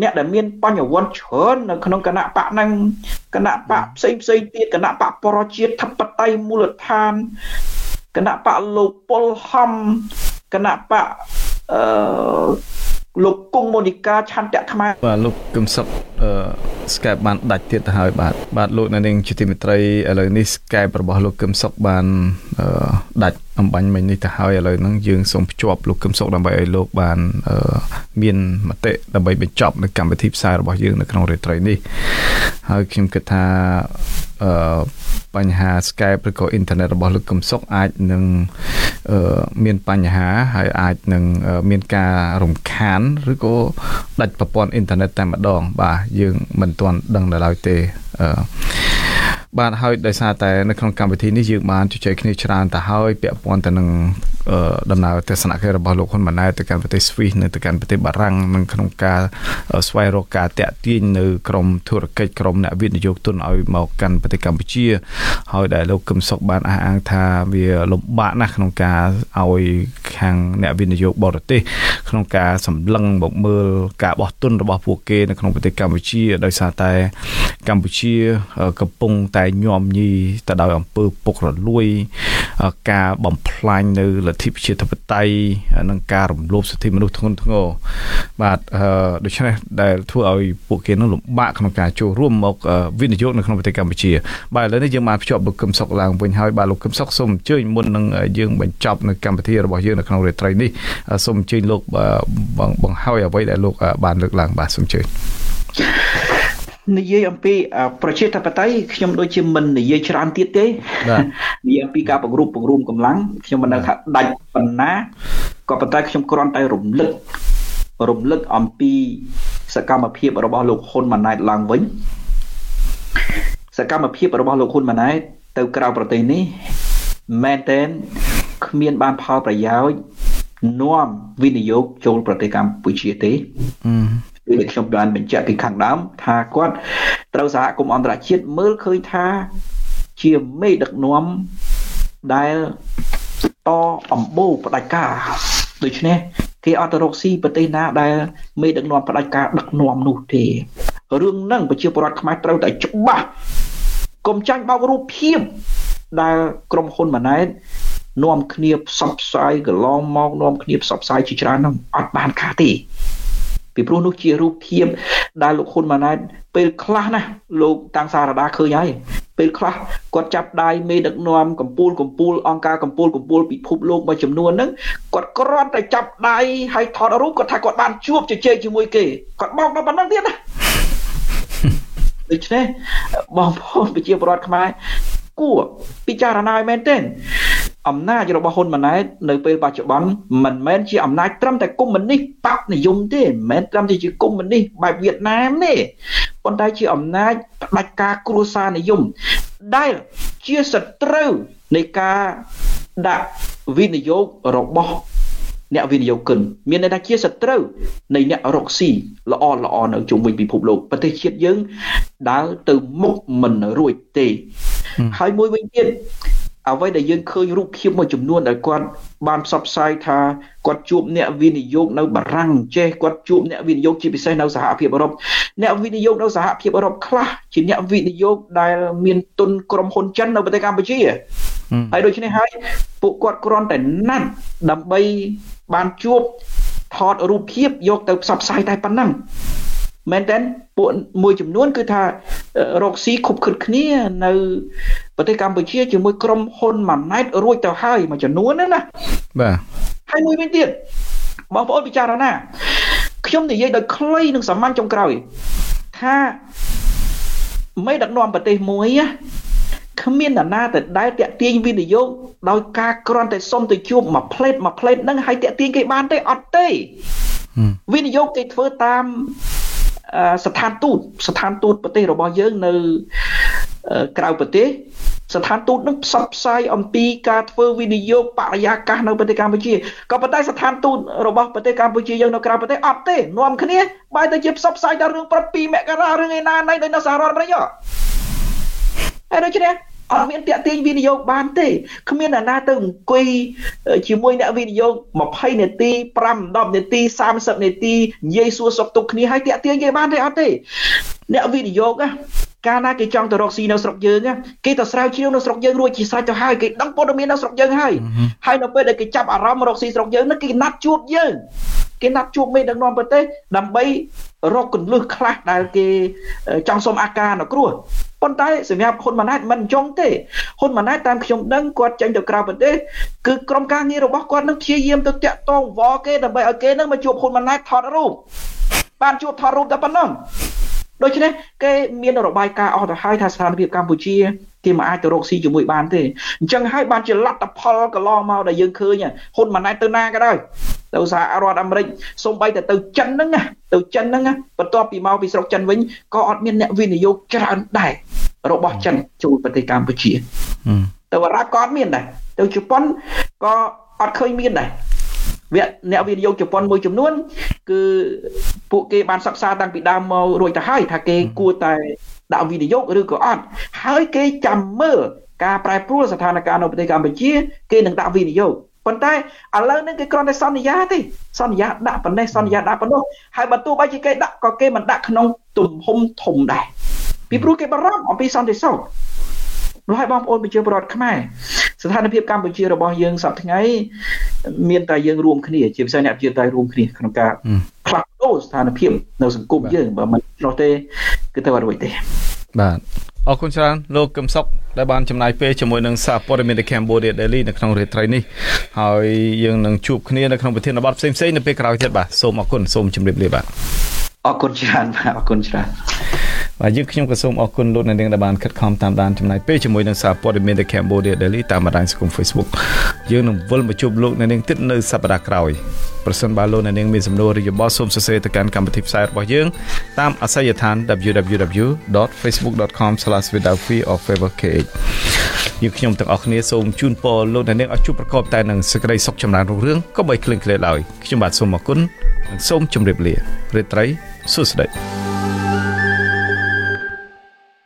អ្នកដែលមានបញ្ញវន្តច្រើននៅក្នុងគណៈបកហ្នឹងគណៈបកផ្សេងផ្សេងទៀតគណៈបកបរជាតិធិបតេយ្យមូលដ្ឋានគណៈបកលោកពលហំគណៈបកអឺលោកគង់មូនីកាឆន្ទៈខ្មែរបាទលោកកឹមសុខអឺ Skype បានដាច់ទៀតទៅហើយបាទបាទលោកនៅនឹងជាទីមេត្រីឥឡូវនេះ Skype របស់លោកកឹមសុខបានអឺដាច់ អំបញ្ញមិញនេះទៅហើយឥឡូវហ្នឹងយើងសូមភ្ជាប់លោកកឹមសុខដើម្បីឲ្យលោកបានអឺមានមតិដើម្បីបញ្ចប់នៅកម្មវិធីផ្សាយរបស់យើងនៅក្នុងរាត្រីនេះហើយខ្ញុំគិតថាអឺបញ្ហា Skype ឬក៏អ៊ីនធឺណិតរបស់លោកកឹមសុខអាចនឹងមានបញ្ហាហើយអាចនឹងមានការរំខានឬក៏ដាច់ប្រព័ន្ធអ៊ីនធឺណិតតែម្ដង បាទយើងមិនទាន់ដឹងដល់ឡើយទេអឺ បាទហើយដោយសារតែនៅក្នុងកម្មវិធីនេះយើងបានជជែកគ្នាច្រើនទៅហើយពាក់ព័ន្ធទៅនឹងដំណើរទស្សនកិច្ចរបស់លោកហ៊ុនម៉ាណែតទៅកាន់ប្រទេសស្វីសនិងទៅកាន់ប្រទេសបារាំងនិងក្នុងការស្វែងរកការតាក់ទាញនៅក្រមធុរកិច្ចក្រមអ្នកវិនិយោគទុនឲ្យមកកាន់ប្រទេសកម្ពុជា ហើយដែលលោកកឹមសុខបានអះអាងថាវាលំបាកណាស់ក្នុងការឲ្យខាងអ្នកវិនិយោគបរទេសក្នុងការសម្លឹងមកមើលការបោះទុនរបស់ពួកគេនៅក្នុងប្រទេសកម្ពុជាដោយសារតែកម្ពុជាកំពុងតែញោមញីទៅដោយអំពើពុករលួយ ការបំផ្លាញនៅលទ្ធិប្រជាធិបតេយ្យនិងការរំលោភសិទ្ធិមនុស្សធ្ងន់ធ្ងរបាទដូច្នេះដែលធ្វើឲ្យពួកគេនឹងលំបាកក្នុងការចូលរួមមកវិនិយោគនៅក្នុងប្រទេសកម្ពុជា បាទឥឡូវនេះយើងបានភ្ជាប់លោកកឹមសុខឡើងវិញហើយបាទលោកកឹមសុខសូមអញ្ជើញមុននឹងយើងបញ្ចប់នៅកម្មវិធីរបស់យើងនៅក្នុងរាត្រីនេះសូមអញ្ជើញលោកបង្ហើយអ្វីដែលលោកបានលើកឡើងបាទសូមអញ្ជើញ និយាយអំពីប្រជាធិបតេយ្យខ្ញុំដូចជាមិននិយាយច្រើនទៀតទេនិយាយអំពីការបង្រួបបង្រួមកម្លាំងខ្ញុំមិនដឹងថាដាច់ប៉ុណ្ណាក៏ប៉ុន្តែខ្ញុំគ្រាន់តែរំលឹករំលឹកអំពីសកម្មភាពរបស់លោកហ៊ុនម៉ាណែតឡើងវិញសកម្មភាពរបស់លោកហ៊ុនម៉ាណែតទៅក្រៅប្រទេសនេះមែនតែនគ្មានបានផលប្រយោជន៍នាំវិនិយោគចូលប្រទេសកម្ពុជាទេ ដូចខ្ញុំបានបញ្ជាក់ពីខាងដើមថាគាត់ត្រូវសហគមន៍អន្តរជាតិមើលឃើញថាជាមេដឹកនាំដែលតអំបូរផ្ដាច់ការដូច្នេះគេអត់ទៅរកស៊ីប្រទេសណាដែលមេដឹកនាំផ្ដាច់ការដឹកនាំនោះទេរឿងហ្នឹងប្រជាពលរដ្ឋខ្មែរត្រូវតែច្បាស់កុំចាញ់បោករូបភាពដែលក្រុមហ៊ុនម៉ាណែតនាំគ្នាផ្សព្វផ្សាយកន្លងមកនាំគ្នាផ្សព្វផ្សាយជាច្រើនហ្នឹងអត់បានខាទេ ពីព្រោះនោះជារូបភាពដែលលោកហ៊ុនម៉ាណែតពេលខ្លះណាលោកតាំងសារដាឃើញហើយពេលខ្លះគាត់ចាប់ដៃមេដឹកនាំកម្ពុជាកម្ពុជាអង្គការកម្ពុជាកម្ពុជាពិភពលោកមួយចំនួនហ្នឹងគាត់គ្រាន់តែចាប់ដៃហើយថតរូបគាត់ថាគាត់បានជួបជជែកជាមួយគេគាត់បោកដល់ប៉ុណ្ណឹងទៀតណាដូច្នេះបងប្អូនប្រជាពលរដ្ឋខ្មែរ គួរពិចារណាឲ្យមែនទែនអំណាចរបស់ហ៊ុនម៉ាណែតនៅពេលបច្ចុប្បន្នមិនមែនជាអំណាចត្រឹមតែកុម្មុយនីសបកនិយមទេមិនមែនត្រឹមតែជាកុម្មុយនីសបែបវៀតណាមទេប៉ុន្តែជាអំណាចផ្ដាច់ការគ្រួសារនិយមដែលជាសត្រូវនៃការដាក់វិនិយោគរបស់អ្នកវិនិយោគិនមានន័យថាជាសត្រូវនៃអ្នករកស៊ីល្អល្អនៅជុំវិញពិភពលោកប្រទេសជាតិយើងដើរទៅមុខមិនរួចទេ ហើយមួយវិញទៀតអ្វីដែលយើងឃើញរូបភាពមួយចំនួនដែលគាត់បានផ្សព្វផ្សាយថាគាត់ជួបអ្នកវិនិយោគនៅបារាំងចេះគាត់ជួបអ្នកវិនិយោគជាពិសេសនៅសហភាពអឺរ៉ុបអ្នកវិនិយោគនៅសហភាពអឺរ៉ុបខ្លះជាអ្នកវិនិយោគដែលមានទុនក្រុមហ៊ុនចិននៅប្រទេសកម្ពុជាហើយដូច្នេះហើយពួកគាត់គ្រាន់តែណាត់ដើម្បីបានជួបថតរូបភាពយកទៅផ្សព្វផ្សាយតែប៉ុណ្ណឹង មែនតើពួកមួយចំនួនគឺថារកស៊ីខុបខិតគ្នានៅប្រទេសកម្ពុជាជាមួយក្រុមហ៊ុនម៉ាណែតរួចទៅហើយមួយចំនួនណាណាបាទហើយមួយវិញទៀតបងប្អូនពិចារណាខ្ញុំនិយាយដោយខ្លីនិងសាមញ្ញចុងក្រោយថាមេដឹកនាំប្រទេសមួយគ្មាននរណាទៅដែលតាក់ទាញវិនិយោគដោយការក្រាន់តែសុំទៅជួបមួយផ្លេតមួយផ្លេតហ្នឹងហើយតាក់ទាញគេបានទេអត់ទេវិនិយោគគេធ្វើតាម ស្ថានទូតស្ថានទូតប្រទេសរបស់យើងនៅក្រៅប្រទេសស្ថានទូតនឹងផ្សព្វផ្សាយអំពីការធ្វើវិនិយោគបរិយាកាសនៅប្រទេសកម្ពុជាក៏ប៉ុន្តែស្ថានទូតរបស់ប្រទេសកម្ពុជាយើងនៅក្រៅប្រទេសអត់ទេនាំគ្នាបែរទៅជាផ្សព្វផ្សាយតែរឿងប្រពីមករារឿងឯណាណៃដោយនៅសហរដ្ឋអាមេរិកហើយដូច្នេះ អត់មានតាក់ទាញវិនិយោគបានទេគ្មានអ្នកណាទៅអង្គុយជាមួយអ្នកវិនិយោគ20នាទី5 10នាទី30នាទីនិយាយសួរសុខទុក្ខគ្នាហើយតាក់ទាញគេបានទេអត់ទេអ្នកវិនិយោគកាលណាគេចង់ទៅរកស៊ីនៅស្រុកយើងគេទៅស្រាវជ្រាវនៅស្រុកយើងរួចជាស្រេចទៅហើយគេដឹងព័ត៌មាននៅស្រុកយើងហើយហើយនៅពេលដែលគេចាប់អារម្មណ៍រកស៊ីស្រុកយើងនោះគេណាត់ជួបយើងគេណាត់ជួបមេដឹកនាំប្រទេសដើម្បីរកកន្លឹះខ្លះដែលគេចង់សុំអាការនៅគ្រោះ ប៉ុន្តែសម្រាប់ហ៊ុនម៉ាណែតមិនអញ្ចឹងទេហ៊ុនម៉ាណែតតាមខ្ញុំដឹងគាត់ចេញទៅក្រៅប្រទេសគឺក្រុមការងាររបស់គាត់នឹងព្យាយាមទៅតាក់ទងវល់គេដើម្បីឲ្យគេនឹងមកជួបហ៊ុនម៉ាណែតថតរូបបានជួបថតរូបតែប៉ុណ្ណឹងដូច្នេះគេមានរបាយការណ៍អស់ទៅហើយថាស្ថានភាពកម្ពុជា គេមិនអាចទៅរកស៊ីជាមួយបានទេអញ្ចឹងហើយបានជាលទ្ធផលកន្លងមកដែលយើងឃើញហ៊ុនម៉ាណែតទៅណាក៏ដោយទៅសហរដ្ឋអាមេរិកសូម្បីតែទៅចិនហ្នឹងទៅចិនហ្នឹងបន្ទាប់ពីមកពីស្រុកចិនវិញក៏អត់មានអ្នកវិនិយោគច្រើនដែររបស់ចិនចូលប្រទេសកម្ពុជាទៅអារ៉ាប់ក៏អត់មានដែរទៅជប៉ុនក៏អត់ឃើញមានដែរវគ្គអ្នកវិនិយោគជប៉ុនមួយចំនួន គឺពួកគេបានសិក្សាតាំងពីដើមមករួចទៅហើយថាគេគួរតែ ដាក់វិនិយោគឬក៏អត់ហើយគេចាំមើលការប្រែប្រួលស្ថានភាពនៅប្រទេសកម្ពុជាគេនឹងដាក់វិនិយោគប៉ុន្តែឥឡូវនេះគេគ្រាន់តែសន្យាទេសន្យាដាក់ប៉ុណ្ណេះសន្យាដាក់ប៉ុណ្ណោះហើយបើទោះបីជាគេដាក់ក៏គេមិនដាក់ក្នុងទំហំធំដែរពីព្រោះគេបារម្ភអំពីសន្តិសុខនោះឲ្យបងប្អូនប្រជាពលរដ្ឋខ្មែរស្ថានភាពកម្ពុជារបស់យើងសប្តាហ៍ថ្ងៃមានតែយើងរួមគ្នាជាពិសេសអ្នកជាតែរួមគ្នាក្នុងការផ្លាស់ ប្ដូរស្ថានភាពនៅសង្គមយើងបើមិននោះទេគឺទៅអត់រួចទេបាទអរគុណច្រើនលោកកឹមសុខដែលបានចំណាយពេលជាមួយនឹងសារព័ត៌មាន The Cambodia Daily នៅក្នុងរាត្រីនេះហើយយើងនឹងជួបគ្នានៅក្នុងប្រធានបទផ្សេងៗនៅពេលក្រោយទៀតបាទសូមអរគុណសូមជម្រាបលាបាទអរគុណច្រើនបាទអរគុណច្រើន បាទយើងខ្ញុំក៏សូមអរគុណលោកអ្នកនាងដែលបានខិតខំតាមដានចំណាយពេលជាមួយនឹងសារព័ត៌មាន The Cambodia Daily តាមបណ្ដាញសង្គម Facebook យើងនឹងវិលមកជួបលោកអ្នកនាងទៀតនៅសប្តាហ៍ក្រោយប្រសិនបើលោកអ្នកនាងមានសំណួរឬយោបល់សូមសរសេរទៅកាន់កម្មវិធីផ្សាយរបស់យើងតាមអាសយដ្ឋាន www.facebook.com/withoutfearofeverkh យើងខ្ញុំទាំងអស់គ្នាសូមជូនពរលោកអ្នកនាងឲ្យជួបប្រកបតែនឹងសេចក្តីសុខចម្រើនរុងរឿងក៏បីគ្លៀងគ្លេឡើយខ្ញុំបាទសូមអរគុណនិងសូមជម្រាបលារាត្រីសួស្តី